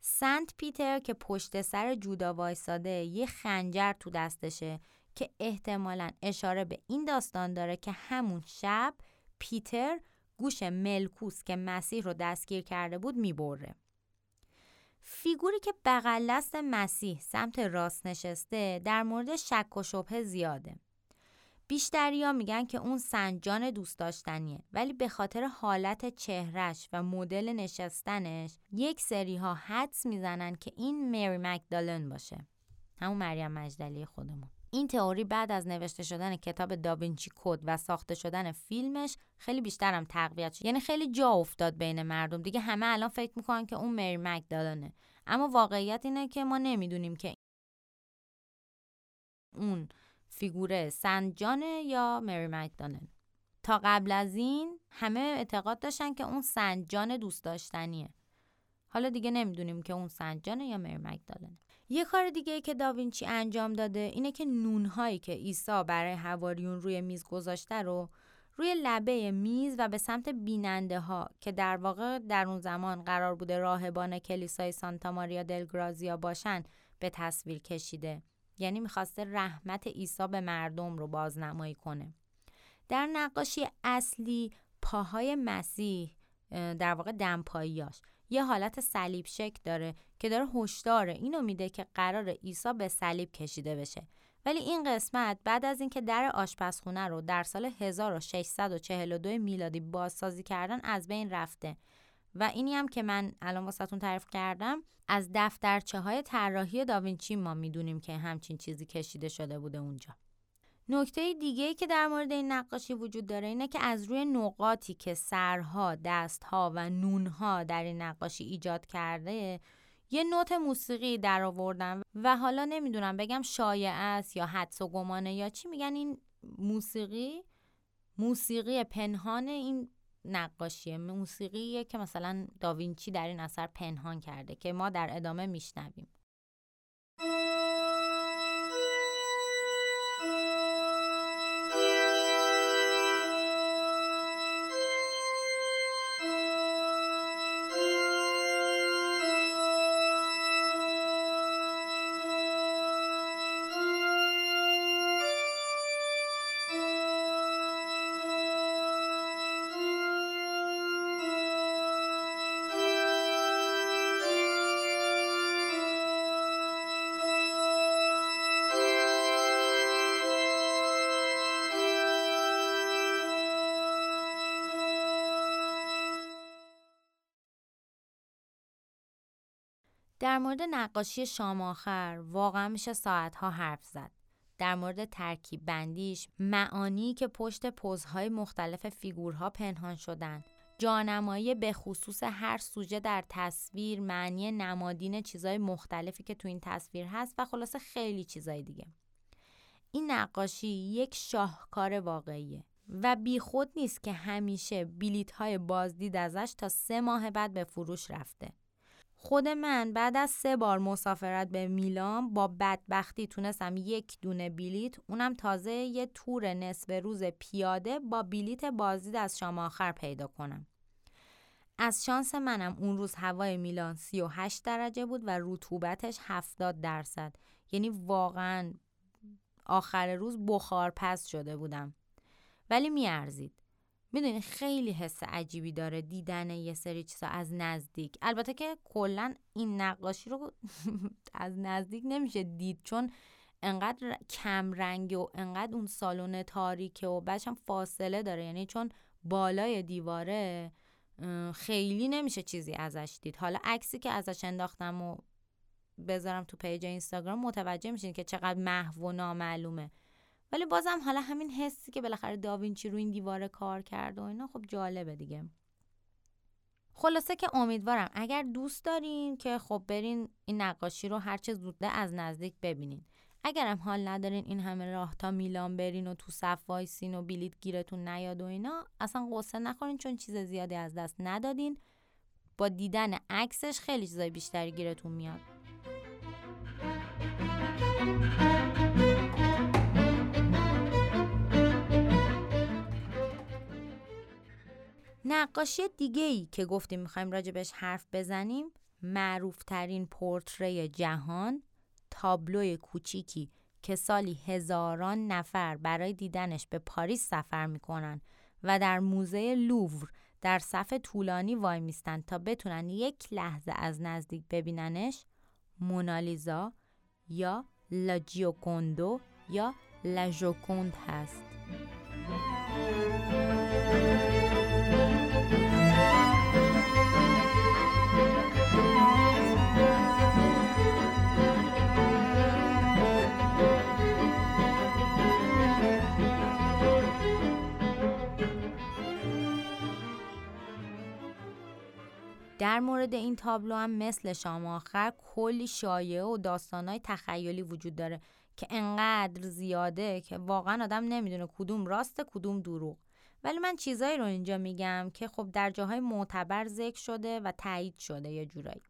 سنت پیتر که پشت سر جودا وایساده یه خنجر تو دستشه که احتمالا اشاره به این داستان داره که همون شب پیتر گوش ملکوس که مسیح رو دستگیر کرده بود می‌بره. فیگوری که بغل دست مسیح سمت راست نشسته در مورد شک و شبه زیاده. بیشتریا میگن که اون سنجان دوست داشتنیه ولی به خاطر حالت چهرش و مدل نشستنش یک سری ها حدس می‌زنن که این مری مکدالن باشه همون مریم مجدلی خودمون این تئوری بعد از نوشته شدن کتاب داوینچی کد و ساخته شدن فیلمش خیلی بیشترم تقویت شد. یعنی خیلی جا افتاد بین مردم. دیگه همه الان فکر می‌کنن که اون مری مکدالانه اما واقعیت اینه که ما نمی‌دونیم که اون فیگوره سنجانه یا مری مکدالن تا قبل از این همه اعتقاد داشتن که اون سنجان دوست داشتنیه. حالا دیگه نمی‌دونیم که اون سنجانه یا مری مکدالنه یه کار دیگه که داوینچی انجام داده اینه که نونهایی که عیسی برای هواریون روی میز گذاشته رو روی لبه میز و به سمت بیننده ها که در واقع در اون زمان قرار بوده راهبان کلیسای سانتا ماریا دل گرازیا باشن به تصویر کشیده. یعنی می‌خواسته رحمت عیسی به مردم رو بازنمایی کنه. در نقاشی اصلی پاهای مسیح در واقع دمپاییاش یه حالت صلیب شک داره که داره هشدار اینو میده که قرار عیسی به صلیب کشیده بشه. ولی این قسمت بعد از اینکه در آشپزخونه رو در سال 1642 میلادی بازسازی کردن از بین رفته. و اینی هم که من الان واسهتون تعریف کردم از دفترچه های طراحی داوینچی ما می‌دونیم که همچین چیزی کشیده شده بوده اونجا. نکته دیگه که در مورد این نقاشی وجود داره اینه که از روی نقاطی که سرها، دستها و نونها در این نقاشی ایجاد کرده یه نوت موسیقی در آوردن و حالا نمی‌دونم بگم شایع است یا حدس و گمانه یا چی. میگن این موسیقی موسیقی پنهان این نقاشیه. موسیقیه که مثلا داوینچی در این اثر پنهان کرده که ما در ادامه میشنویم. مورد نقاشی شام آخر واقعا میشه ساعتها حرف زد. در مورد ترکیب بندیش معانی که پشت پوزهای مختلف فیگورها پنهان شدن. جانمایی به خصوص هر سوژه در تصویر معنی نمادین چیزهای مختلفی که تو این تصویر هست و خلاصه خیلی چیزای دیگه. این نقاشی یک شاهکار واقعیه و بیخود نیست که همیشه بیلیت های بازدید ازش تا سه ماه بعد به فروش رفته. خود من بعد از سه بار مسافرت به میلان با بدبختی تونستم یک دونه بیلیت اونم تازه یه تور نصف روز پیاده با بیلیت بازدید از شام آخر پیدا کنم. از شانس منم اون روز هوای میلان 38 درجه بود و رطوبتش 70 درصد. یعنی واقعا آخر روز بخار پس شده بودم. ولی میارزید. می‌دونی خیلی حس عجیبی داره دیدن یه سری چیزا از نزدیک. البته که کلا این نقاشی رو از نزدیک نمیشه دید چون انقدر کم رنگ و انقدر اون سالن تاریکه و بعدش فاصله داره. یعنی چون بالای دیواره خیلی نمیشه چیزی ازش دید. حالا عکسی که ازش انداختم و بذارم تو پیج اینستاگرام متوجه میشین که چقدر محو و نامعلومه. ولی بازم حالا همین حسی که بالاخره داوینچی رو این دیواره کار کرد و اینا خب جالبه دیگه. خلاصه که امیدوارم اگر دوست دارین که خب برین این نقاشی رو هرچه زوده از نزدیک ببینین. اگرم حال ندارین این همه راه تا میلان برین و تو صف وایسین و بلیت گیرتون نیاد و اینا اصلا قصه نخورین چون چیز زیادی از دست ندادین. با دیدن عکسش خیلی چیزای بیشتری گیرتون میاد. نقاشی دیگه ای که گفتیم می‌خوایم راجبش حرف بزنیم معروفترین پرتره‌ی جهان تابلو کوچیکی که سالی هزاران نفر برای دیدنش به پاریس سفر می‌کنن و در موزه لوور در صف طولانی وای میستن تا بتونن یک لحظه از نزدیک ببیننش مونالیزا یا La Gioconda یا La Joconde هست. در مورد این تابلو هم مثل شام آخر کلی شایعه و داستانهای تخیلی وجود داره که انقدر زیاده که واقعا آدم نمی‌دونه کدوم راست کدوم دروغ. ولی من چیزایی رو اینجا میگم که خب در جاهای معتبر ذکر شده و تایید شده یه جورایی.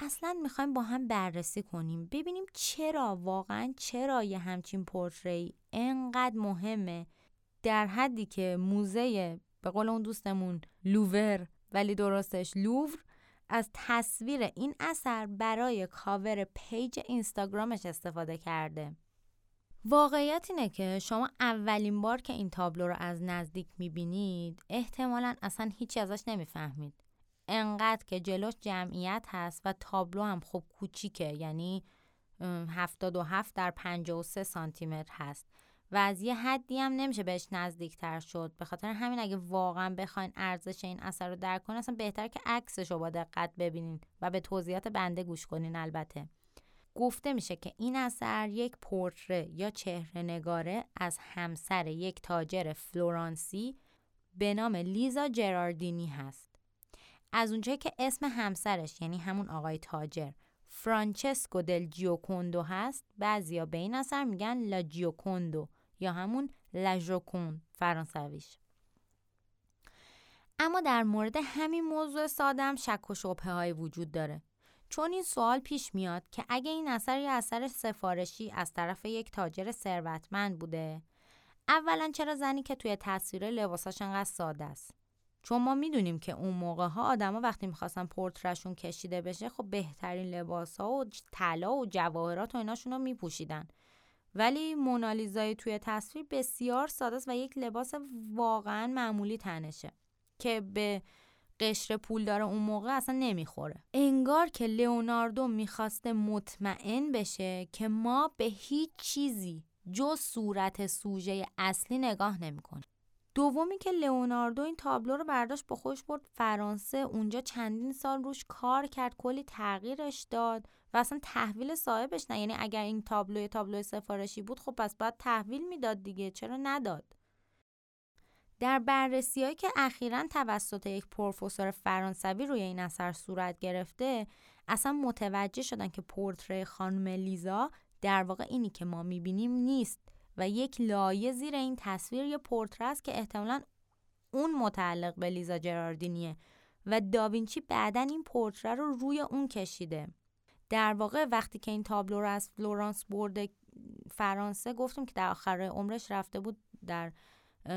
اصلا می‌خوایم با هم بررسی کنیم. ببینیم چرا واقعا چرا یه همچین پورتری انقدر مهمه. در حدی که موزه به قول اون دوستمون لوور ولی درستش لوور از تصویر این اثر برای cover page اینستاگرامش استفاده کرده. واقعیت اینه که شما اولین بار که این تابلو رو از نزدیک می‌بینید احتمالا اصلا هیچی ازش نمی‌فهمید. انقدر که جلوش جمعیت هست و تابلو هم خب کوچیکه یعنی 77 در 53 سانتی متر هست. و از یه حدی هم نمیشه بهش نزدیکتر شد. به خاطر همین اگه واقعا بخواین ارزش این اثر رو درک کنین اصلا بهتر که عکسش رو با دقت ببینین و به توضیحات بنده گوش کنین البته. گفته میشه که این اثر یک پورتره یا چهره نگاره از همسر یک تاجر فلورانسی به نام لیزا جراردینی هست. از اونجایی که اسم همسرش یعنی همون آقای تاجر فرانچسکو دل جیوکوندو هست بعضیا به این اثر میگن لا جیوکوندا. یا همون لژوکوند فرانسویش. اما در مورد همین موضوع ساده هم شک و شبهه های وجود داره. چون این سوال پیش میاد که اگه این اثر یه اثر سفارشی از طرف یک تاجر ثروتمند بوده اولا چرا زنی که توی تصویر لباساش انقدر ساده است؟ چون ما می‌دونیم که اون موقع ها آدما وقتی می‌خواستن پورترشون کشیده بشه خب بهترین لباس ها و طلا و جواهرات و ایناشون رو میپوشیدن. ولی مونالیزای توی تصویر بسیار ساده است و یک لباس واقعا معمولی تنشه که به قشر پول داره اون موقع اصلا نمی‌خوره. انگار که لئوناردو می‌خواسته مطمئن بشه که ما به هیچ چیزی جز صورت سوژه اصلی نگاه نمی‌کنیم. دومی که لئوناردو این تابلو رو برداشت با خودش برد فرانسه اونجا چندین سال روش کار کرد کلی تغییرش داد. و اصلا تحویل صاحبش نه. یعنی اگر این تابلو تابلو سفارشی بود خب پس باید تحویل می‌داد دیگه. چرا نداد؟ در بررسی هایی که اخیرا توسط یک پروفسور فرانسوی روی این اثر صورت گرفته اصلا متوجه شدن که پورتره‌ی خانم لیزا در واقع اینی که ما می‌بینیم نیست و یک لایه زیر این تصویر یه پورتره است که احتمالا اون متعلق به لیزا جراردینیه و داوینچی بعدا این پورتره رو روی اون کشیده. در واقع وقتی که این تابلو رو از فلورانس برده فرانسه گفتم که در آخر عمرش رفته بود در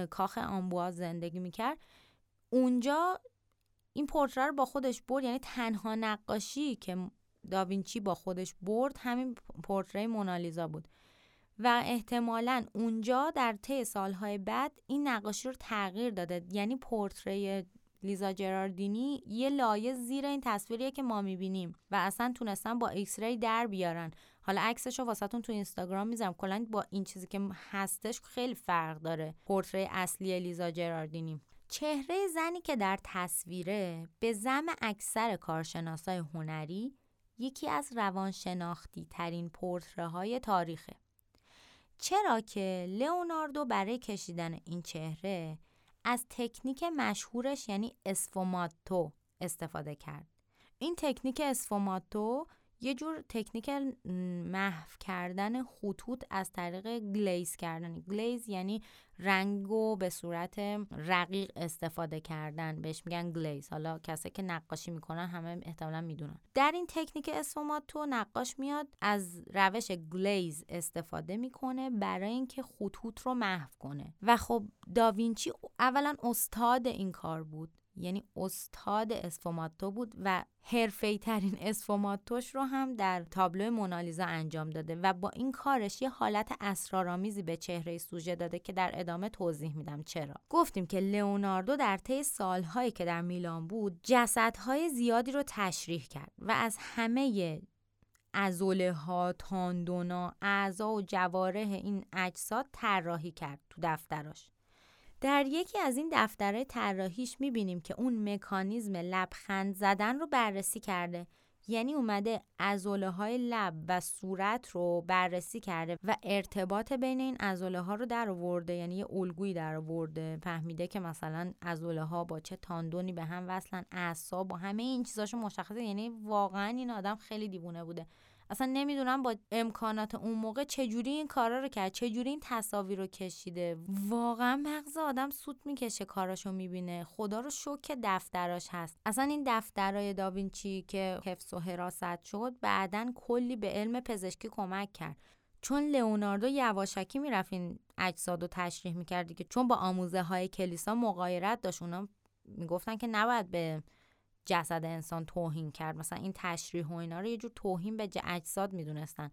کاخ آمبواز زندگی می‌کرد. اونجا این پورتره رو با خودش برد یعنی تنها نقاشی که داوینچی با خودش برد همین پورتره‌ی مونالیزا بود. و احتمالا اونجا در طی سالهای بعد این نقاشی رو تغییر داده یعنی پورتره‌ی لیزا جراردینی یه لایه زیر این تصویریه که ما می‌بینیم و اصلا تونستن با X-ray در بیارن. حالا عکسش رو واسهتون تو اینستاگرام می‌ذارم. کلا با این چیزی که هستش خیلی فرق داره. پورتری اصلی لیزا جراردینی. چهره زنی که در تصویره به زم اکثر کارشناسای هنری یکی از روانشناختی ترین پورتره های تاریخه. چرا که لئوناردو برای کشیدن این چهره از تکنیک مشهورش یعنی اسفوماتو استفاده کرد. این تکنیک اسفوماتو یه جور تکنیک محو کردن خطوط از طریق glaze کردن. glaze یعنی رنگو به صورت رقیق استفاده کردن. بهش میگن glaze. حالا کسی که نقاشی می‌کنن همه احتمالا می‌دونن. در این تکنیک اسفوماتو نقاش میاد از روش glaze استفاده می‌کنه برای اینکه خطوط رو محو کنه. و خب داوینچی اولا استاد این کار بود. یعنی استاد اسفوماتو بود و حرفه‌ای ترین اسفوماتوش رو هم در تابلو مونالیزا انجام داده و با این کارش یه حالت اسرارآمیزی به چهره سوژه داده که در ادامه توضیح میدم چرا گفتیم که لئوناردو در طی سالهایی که در میلان بود جسدهای زیادی رو تشریح کرد و از همه ازوله ها، تاندونا، اعضا و جواره این اجساد طراحی کرد تو دفتراش. در یکی از این دفتره طراحیش می‌بینیم که اون مکانیزم لبخند زدن رو بررسی کرده. یعنی اومده ازوله های لب و صورت رو بررسی کرده و ارتباط بین این ازوله ها رو در آورده. یعنی یه الگویی در آورده. فهمیده که مثلا ازوله ها با چه تاندونی به هم وصلن اعصاب با همه این چیزاشو مشخصه. یعنی واقعا این آدم خیلی دیوونه بوده. اصلا نمی‌دونم با امکانات اون موقع چجوری این کارا رو کرد چجوری این تصاویر رو کشیده. واقعا مغز آدم سوت می‌کشه کاراشو می‌بینه. خدا رو شوک دفتراش هست. اصلا این دفترای داوینچی که حفظ و حراست شد بعدا کلی به علم پزشکی کمک کرد. چون لئوناردو یواشکی می‌رفت این اجساد رو تشریح می‌کردی که چون با آموزه های کلیسا مقایرت داشت. اونا می‌گفتن که نباید به جسد انسان توهین کرد. مثلا این تشریح و اینا رو یه جور توهین به اجساد می‌دونستن.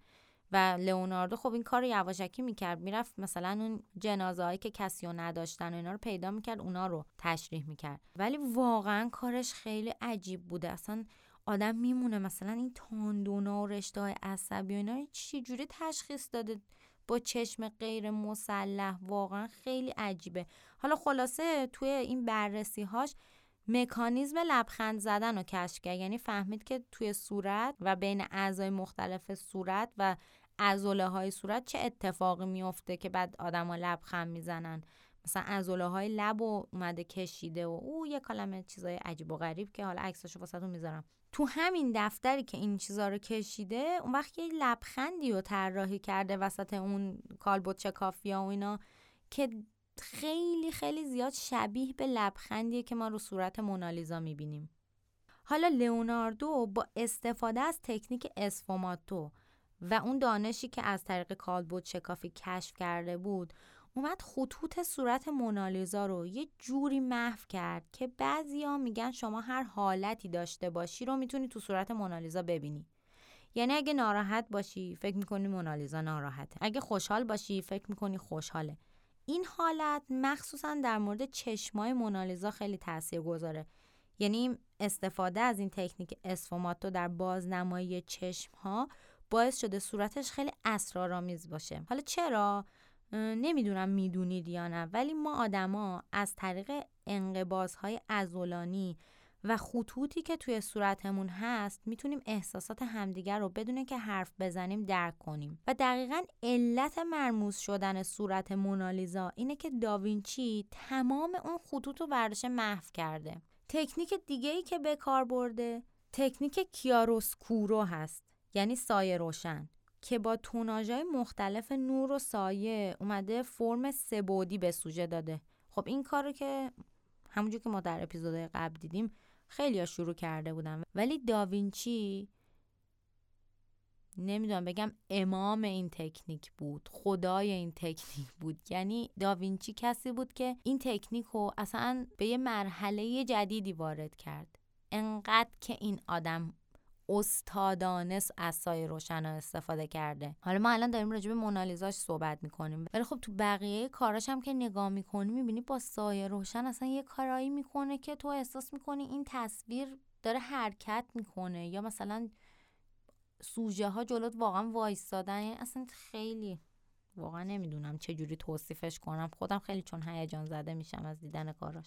و لئوناردو خب این کار رو یواشکی می‌کرد. می‌رفت مثلا اون جنازه هایی که کسی رو نداشتن و اینا رو پیدا می‌کرد اونا رو تشریح می‌کرد. ولی واقعا کارش خیلی عجیب بوده. اصلا آدم میمونه مثلا این تاندونا و رشته های عصبی و اینا چی جوری تشخیص داده با چشم غیر مسلح؟ واقعا خیلی عجیبه. حالا خلاصه توی این بررسی هاش مکانیزم لبخند زدن رو کشف کرد. یعنی فهمید که توی صورت و بین اعضای مختلف صورت و ازوله های صورت چه اتفاقی میفته که بعد آدما لبخند می‌زنن. مثلا ازوله های لب و اومده کشیده و او یه کلمه چیزای عجیب و غریب که حالا عکساشو واسهتون می‌ذارم. تو همین دفتری که این چیزا رو کشیده اون وقت یه لبخندی رو طراحی کرده وسط اون کالبوت چکافیا و اینا که خیلی خیلی زیاد شبیه به لبخندیه که ما رو صورت مونالیزا می‌بینیم. حالا لئوناردو با استفاده از تکنیک اسفوماتو و اون دانشی که از طریق کالبوت شکافی کشف کرده بود اومد خطوط صورت مونالیزا رو یه جوری محو کرد که بعضیا میگن شما هر حالتی داشته باشی رو می‌تونی تو صورت مونالیزا ببینی. یعنی اگه ناراحت باشی فکر می‌کنی مونالیزا ناراحته. اگه خوشحال باشی فکر می‌کنی خوشحاله. این حالت مخصوصا در مورد چشمای مونالیزا خیلی تاثیر گذاره یعنی استفاده از این تکنیک اسفوماتو در بازنمایی چشم ها باعث شده صورتش خیلی اسرارآمیز باشه. حالا چرا؟ نمی‌دونم می‌دونید یا نه ولی ما آدما از طریق انقبازهای ازولانی و خطوطی که توی صورتمون هست می‌تونیم احساسات همدیگر رو بدون که حرف بزنیم درک کنیم. و دقیقا علت مرموز شدن صورت مونالیزا اینه که داوینچی تمام اون خطوط رو برداشت محو کرده. تکنیک دیگه ای که به کار برده تکنیک کیاروسکورو هست یعنی سایه روشن که با توناژهای مختلف نور و سایه اومده فرم سبودی به سوژه داده. خب این کارو که همونجور که ما در اپیزودهای قبل دیدیم خیلی شروع کرده بودن. ولی داوینچی نمی‌دونم بگم امام این تکنیک بود خدای این تکنیک بود. یعنی داوینچی کسی بود که این تکنیک رو اصلا به یه مرحله جدیدی وارد کرد. انقدر که این آدم استادانه از سایه روشن استفاده کرده. حالا ما الان داریم راجع به مونالیزاش صحبت می‌کنیم. ولی خب تو بقیه کاراش هم که نگاه می‌کنی می‌بینی با سایه روشن اصلا یه کارایی می‌کنه که تو احساس می‌کنی این تصویر داره حرکت می‌کنه. یا مثلا سوژه ها جلوت واقعا وایستادن. یعنی اصلا خیلی واقعا نمی‌دونم چه جوری توصیفش کنم. خودم خیلی چون هیجان زده میشم از دیدن کاراش.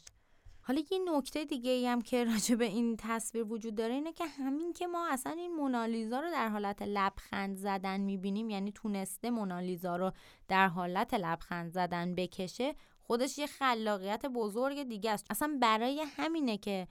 حالا یه نکته دیگه ای هم که راجع به این تصویر وجود داره اینه که همین که ما اصلا این مونالیزا رو در حالت لبخند زدن می‌بینیم یعنی تونسته مونالیزا رو در حالت لبخند زدن بکشه خودش یه خلاقیت بزرگ دیگه است. اصلا برای همینه که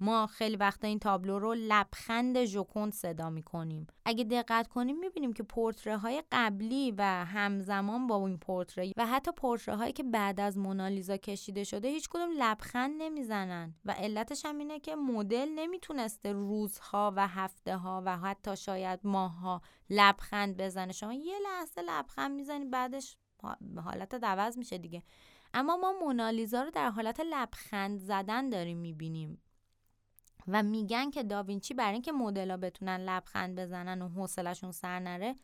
ما خیلی وقتا این تابلو رو لبخند ژوکند صدا می‌کنیم. اگه دقت کنیم می‌بینیم که پورتره های قبلی و همزمان با این پورتره و حتی پورتره هایی که بعد از مونالیزا کشیده شده هیچ کدوم لبخند نمی‌زنن و علتش هم اینه که مدل نمی‌تونسته روزها و هفته ها و حتی شاید ماهها لبخند بزنه. شما یه لحظه لبخند می‌زنی بعدش حالت دوز میشه دیگه. اما ما مونالیزا رو در حالت لبخند زدن داریم می‌بینیم. و میگن که داوینچی برای اینکه مدل‌ها بتونن لبخند بزنن و حوصلشون سر نره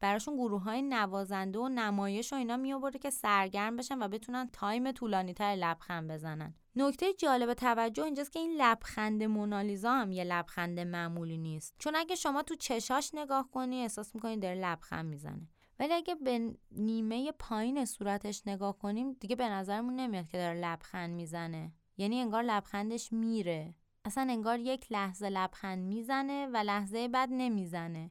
براشون گروه های نوازنده و نمایش و اینا می که سرگرم بشن و بتونن تایم طولانی تر لبخند بزنن. نکته جالب توجه اینجاست که این لبخند مونالیزا هم یه لبخند معمولی نیست. چون اگه شما تو چشاش نگاه کنی احساس می‌کنی داره لبخند می‌زنه. ولی اگه به نیمه پایین صورتش نگاه کنیم دیگه به نظرمون نمیاد که داره لبخند می‌زنه. یعنی انگار لبخندش میره. اصلا انگار یک لحظه لبخند می‌زنه و لحظه بعد نمی‌زنه.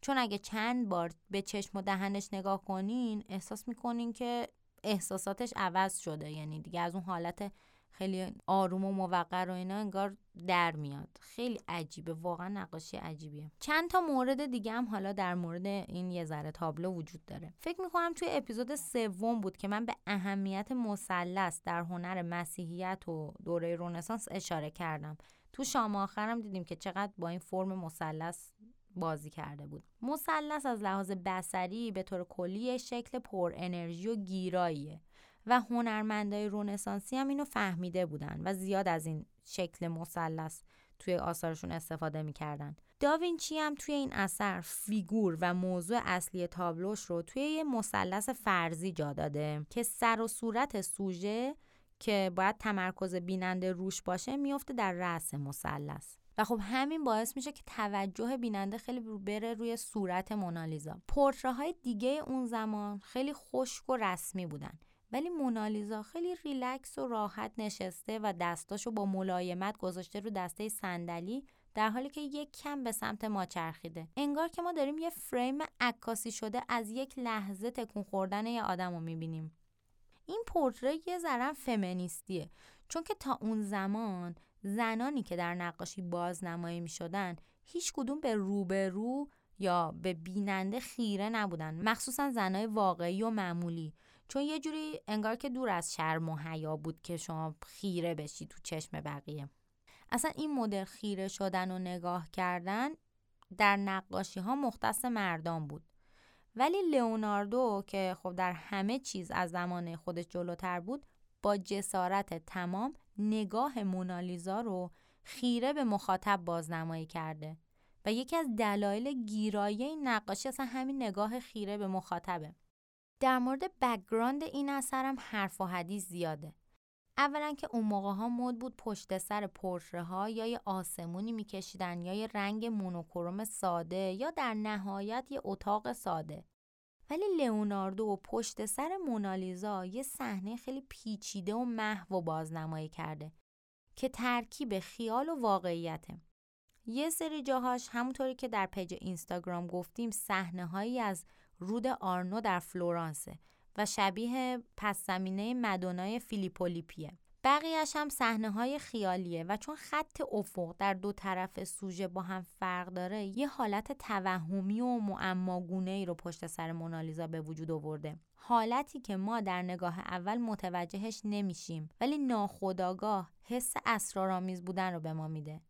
چون اگه چند بار به چشم و دهنش نگاه کنین احساس می‌کنین که احساساتش عوض شده. یعنی دیگه از اون حالت خیلی آروم و موقر و اینا انگار در میاد. خیلی عجیبه واقعا نقاشی عجیبیه. چند تا مورد دیگه هم حالا در مورد این یه ذره تابلو وجود داره. فکر می‌کنم توی اپیزود سوم بود که من به اهمیت مثلث در هنر مسیحیت و دوره رونسانس اشاره کردم. تو شام آخرم دیدیم که چقدر با این فرم مثلث بازی کرده بود. مثلث از لحاظ بسری به طور کلی شکل پر انرژی و گیراییه. و هنرمندای رونسانسی هم اینو فهمیده بودن و زیاد از این شکل مثلث توی آثارشون استفاده می‌کردن. داوینچی هم توی این اثر فیگور و موضوع اصلی تابلوش رو توی یه مثلث فرضی جا داده که سر و صورت سوژه که باید تمرکز بیننده روش باشه میفته در رأس مثلث. و خب همین باعث میشه که توجه بیننده خیلی بره روی صورت مونالیزا. پورتره های دیگه اون زمان خیلی خشک و رسمی بودن. ولی مونالیزا خیلی ریلکس و راحت نشسته و دستاشو با ملایمت گذاشته رو دسته صندلی در حالی که یک کم به سمت ما چرخیده. انگار که ما داریم یه فریم عکاسی شده از یک لحظه تکون خوردن یه آدم رو می‌بینیم. این پورتره یه ذره فمینیستیه چون که تا اون زمان زنانی که در نقاشی بازنمایی می شدن هیچ کدوم به روبرو یا به بیننده خیره نبودن. مخصوصا زنای واقعی و معمولی. چون یه جوری انگار که دور از شرم و حیا بود که شما خیره بشی تو چشم بقیه. اصلا این مدل خیره شدن و نگاه کردن در نقاشی ها مختص مردان بود. ولی لئوناردو که خب در همه چیز از زمان خودش جلوتر بود با جسارت تمام نگاه مونالیزا رو خیره به مخاطب بازنمایی کرده و یکی از دلایل گیرایی این نقاشی اصلا همین نگاه خیره به مخاطبه. در مورد background این اثر هم حرف و حدیث زیاده. اولا که اون موقع ها مد بود پشت سر پرتره ها یا یه آسمونی میکشیدن یا یه رنگ monochrome ساده یا در نهایت یه اتاق ساده. ولی لئوناردو و پشت سر مونالیزا یه صحنه خیلی پیچیده و محو رو بازنمایی کرده که ترکیب خیال و واقعیته. یه سری جاهاش همونطوری که در page اینستاگرام گفتیم صحنه هایی از رود آرنو در فلورانسه و شبیه پس زمینه مدونای فیلیپو لیپیه. بقیهش هم صحنه های خیالیه و چون خط افق در دو طرف سوژه با هم فرق داره یه حالت توهمی و معماگونه ای رو پشت سر مونالیزا به وجود آورده. حالتی که ما در نگاه اول متوجهش نمیشیم ولی ناخودآگاه حس اسرارآمیز بودن رو به ما میده.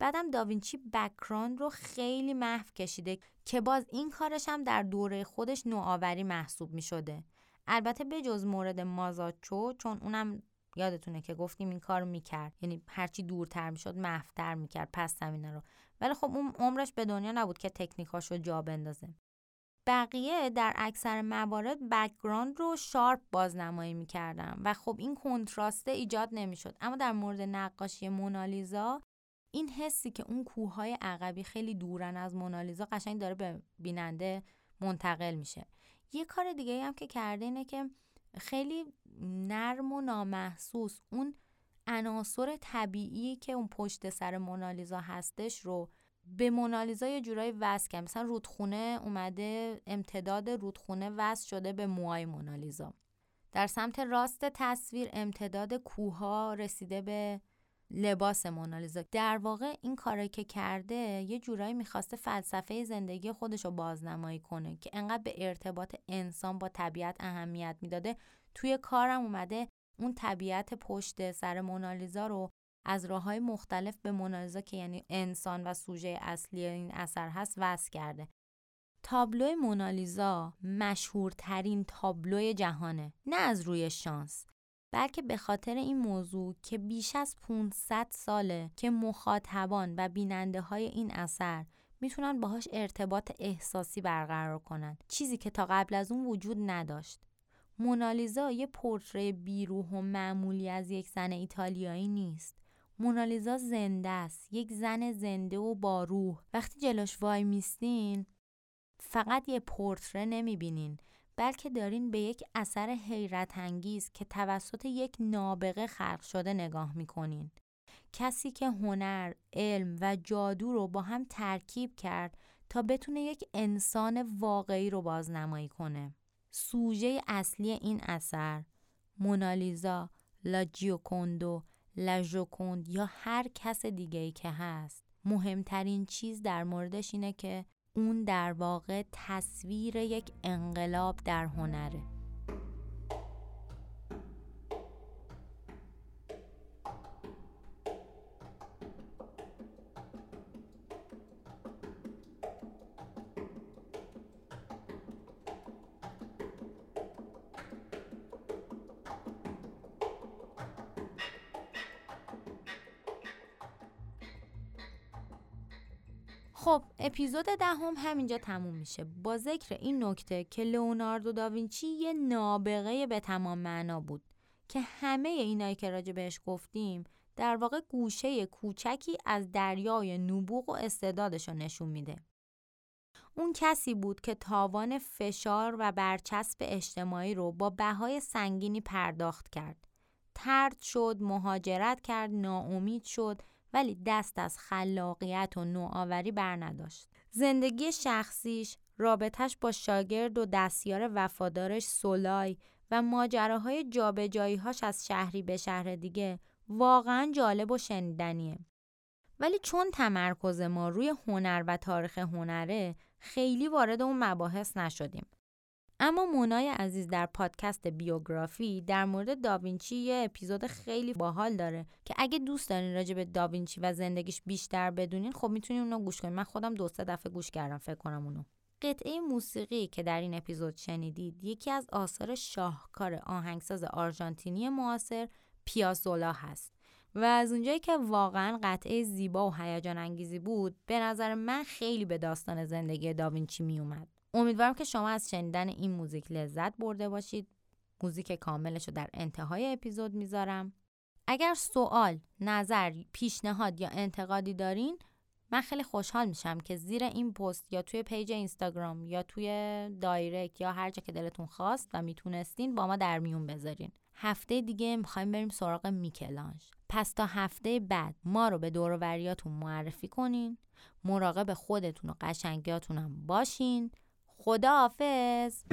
بعدم داوینچی background رو خیلی محو کشیده که باز این کارش هم در دوره خودش نوآوری محسوب می شده. البته به جز مورد مازاچو چون اونم یادتونه که گفتیم این کار می‌کرد. یعنی هرچی دورتر می‌شد محوتر می‌کرد پس زمینه رو. ولی خب اون عمرش به دنیا نبود که تکنیکاش رو جا بندازه. بقیه در اکثر موارد background رو sharp بازنمایی می‌کردن و خب این کنتراسته ایجاد نمی‌شد. اما در مورد نقاشی مونالیزا این حسی که اون کوههای عقبی خیلی دورن از مونالیزا قشنگ داره به بیننده منتقل میشه. یه کار دیگه هم که کرده اینه که خیلی نرم و نامحسوس اون عناصر طبیعی که اون پشت سر مونالیزا هستش رو به مونالیزا یه جورایی وصل کرد. مثلا رودخونه اومده امتداد رودخونه وصل شده به موهای مونالیزا. در سمت راست تصویر امتداد کوها رسیده به لباس مونالیزا در واقع این کاری که کرده یه جورایی می‌خواسته فلسفه زندگی خودش رو بازنمایی کنه که انقدر به ارتباط انسان با طبیعت اهمیت می‌داده. توی کارم اومده اون طبیعت پشت سر مونالیزا رو از راه های مختلف به مونالیزا که یعنی انسان و سوژه اصلی این اثر هست وصل کرده. تابلو مونالیزا مشهورترین تابلو جهانه نه از روی شانس. بلکه به خاطر این موضوع که بیش از 500 ساله که مخاطبان و بیننده های این اثر می‌تونن باهاش ارتباط احساسی برقرار کنن. چیزی که تا قبل از اون وجود نداشت. مونالیزا یه پورتری بیروح و معمولی از یک زن ایتالیایی نیست. مونالیزا زنده است. یک زن زنده و با روح. وقتی جلوش وای میستین فقط یه پورتره نمی‌بینین. بلکه دارین به یک اثر حیرت انگیز که توسط یک نابغه خلق شده نگاه می‌کنین. کسی که هنر، علم و جادو رو با هم ترکیب کرد تا بتونه یک انسان واقعی رو بازنمایی کنه. سوژه اصلی این اثر مونالیزا، لا جیوکوندو، لا جوکوند یا هر کس دیگه ای که هست مهمترین چیز در موردش اینه که اون در واقع تصویر یک انقلاب در هنره. اپیزود دهم هم همینجا تموم میشه با ذکر این نکته که لئوناردو داوینچی یه نابغه به تمام معنا بود که همه اینایی که راجع بهش گفتیم در واقع گوشه کوچکی از دریای نبوغ و استعدادش رو نشون میده. اون کسی بود که تاوان فشار و برچسب اجتماعی رو با بهای سنگینی پرداخت کرد. ترد شد، مهاجرت کرد، ناامید شد ولی دست از خلاقیت و نوآوری بر نداشت. زندگی شخصیش، رابطش با شاگرد و دستیار وفادارش سولای و ماجراهای جابجاییهاش از شهری به شهر دیگه واقعا جالب و شنیدنیه. ولی چون تمرکز ما روی هنر و تاریخ هنره خیلی وارد اون مباحث نشدیم. اما مونای عزیز در پادکست بیوگرافی در مورد داوینچی یه اپیزود خیلی باحال داره که اگه دوست دارین راجع به داوینچی و زندگیش بیشتر بدونین خب می‌تونین اونو گوش کنین. من خودم دو سه دفعه گوش کردم فکر کنم اونو. قطعه موسیقی که در این اپیزود شنیدید یکی از آثار شاهکار آهنگساز آرژانتینی معاصر پیازولا هست و از اونجایی که واقعا قطعه زیبا و هیجان انگیزی بود به نظر من خیلی به داستان زندگی داوینچی میومد امیدوارم که شما از شنیدن این موزیک لذت برده باشید. موزیک کاملش رو در انتهای اپیزود می‌ذارم. اگر سوال، نظر، پیشنهاد یا انتقادی دارین من خیلی خوشحال میشم که زیر این پست یا توی page اینستاگرام یا توی direct یا هر جا که دلتون خواست و می‌تونستین با ما در میون بذارین. هفته دیگه می‌خوایم بریم سراغ میکل‌آنژ پس تا هفته بعد ما رو به دور و وریاتون معرفی کنین. مراقب خودتون و قشنگیاتون هم باشین. خداحافظ.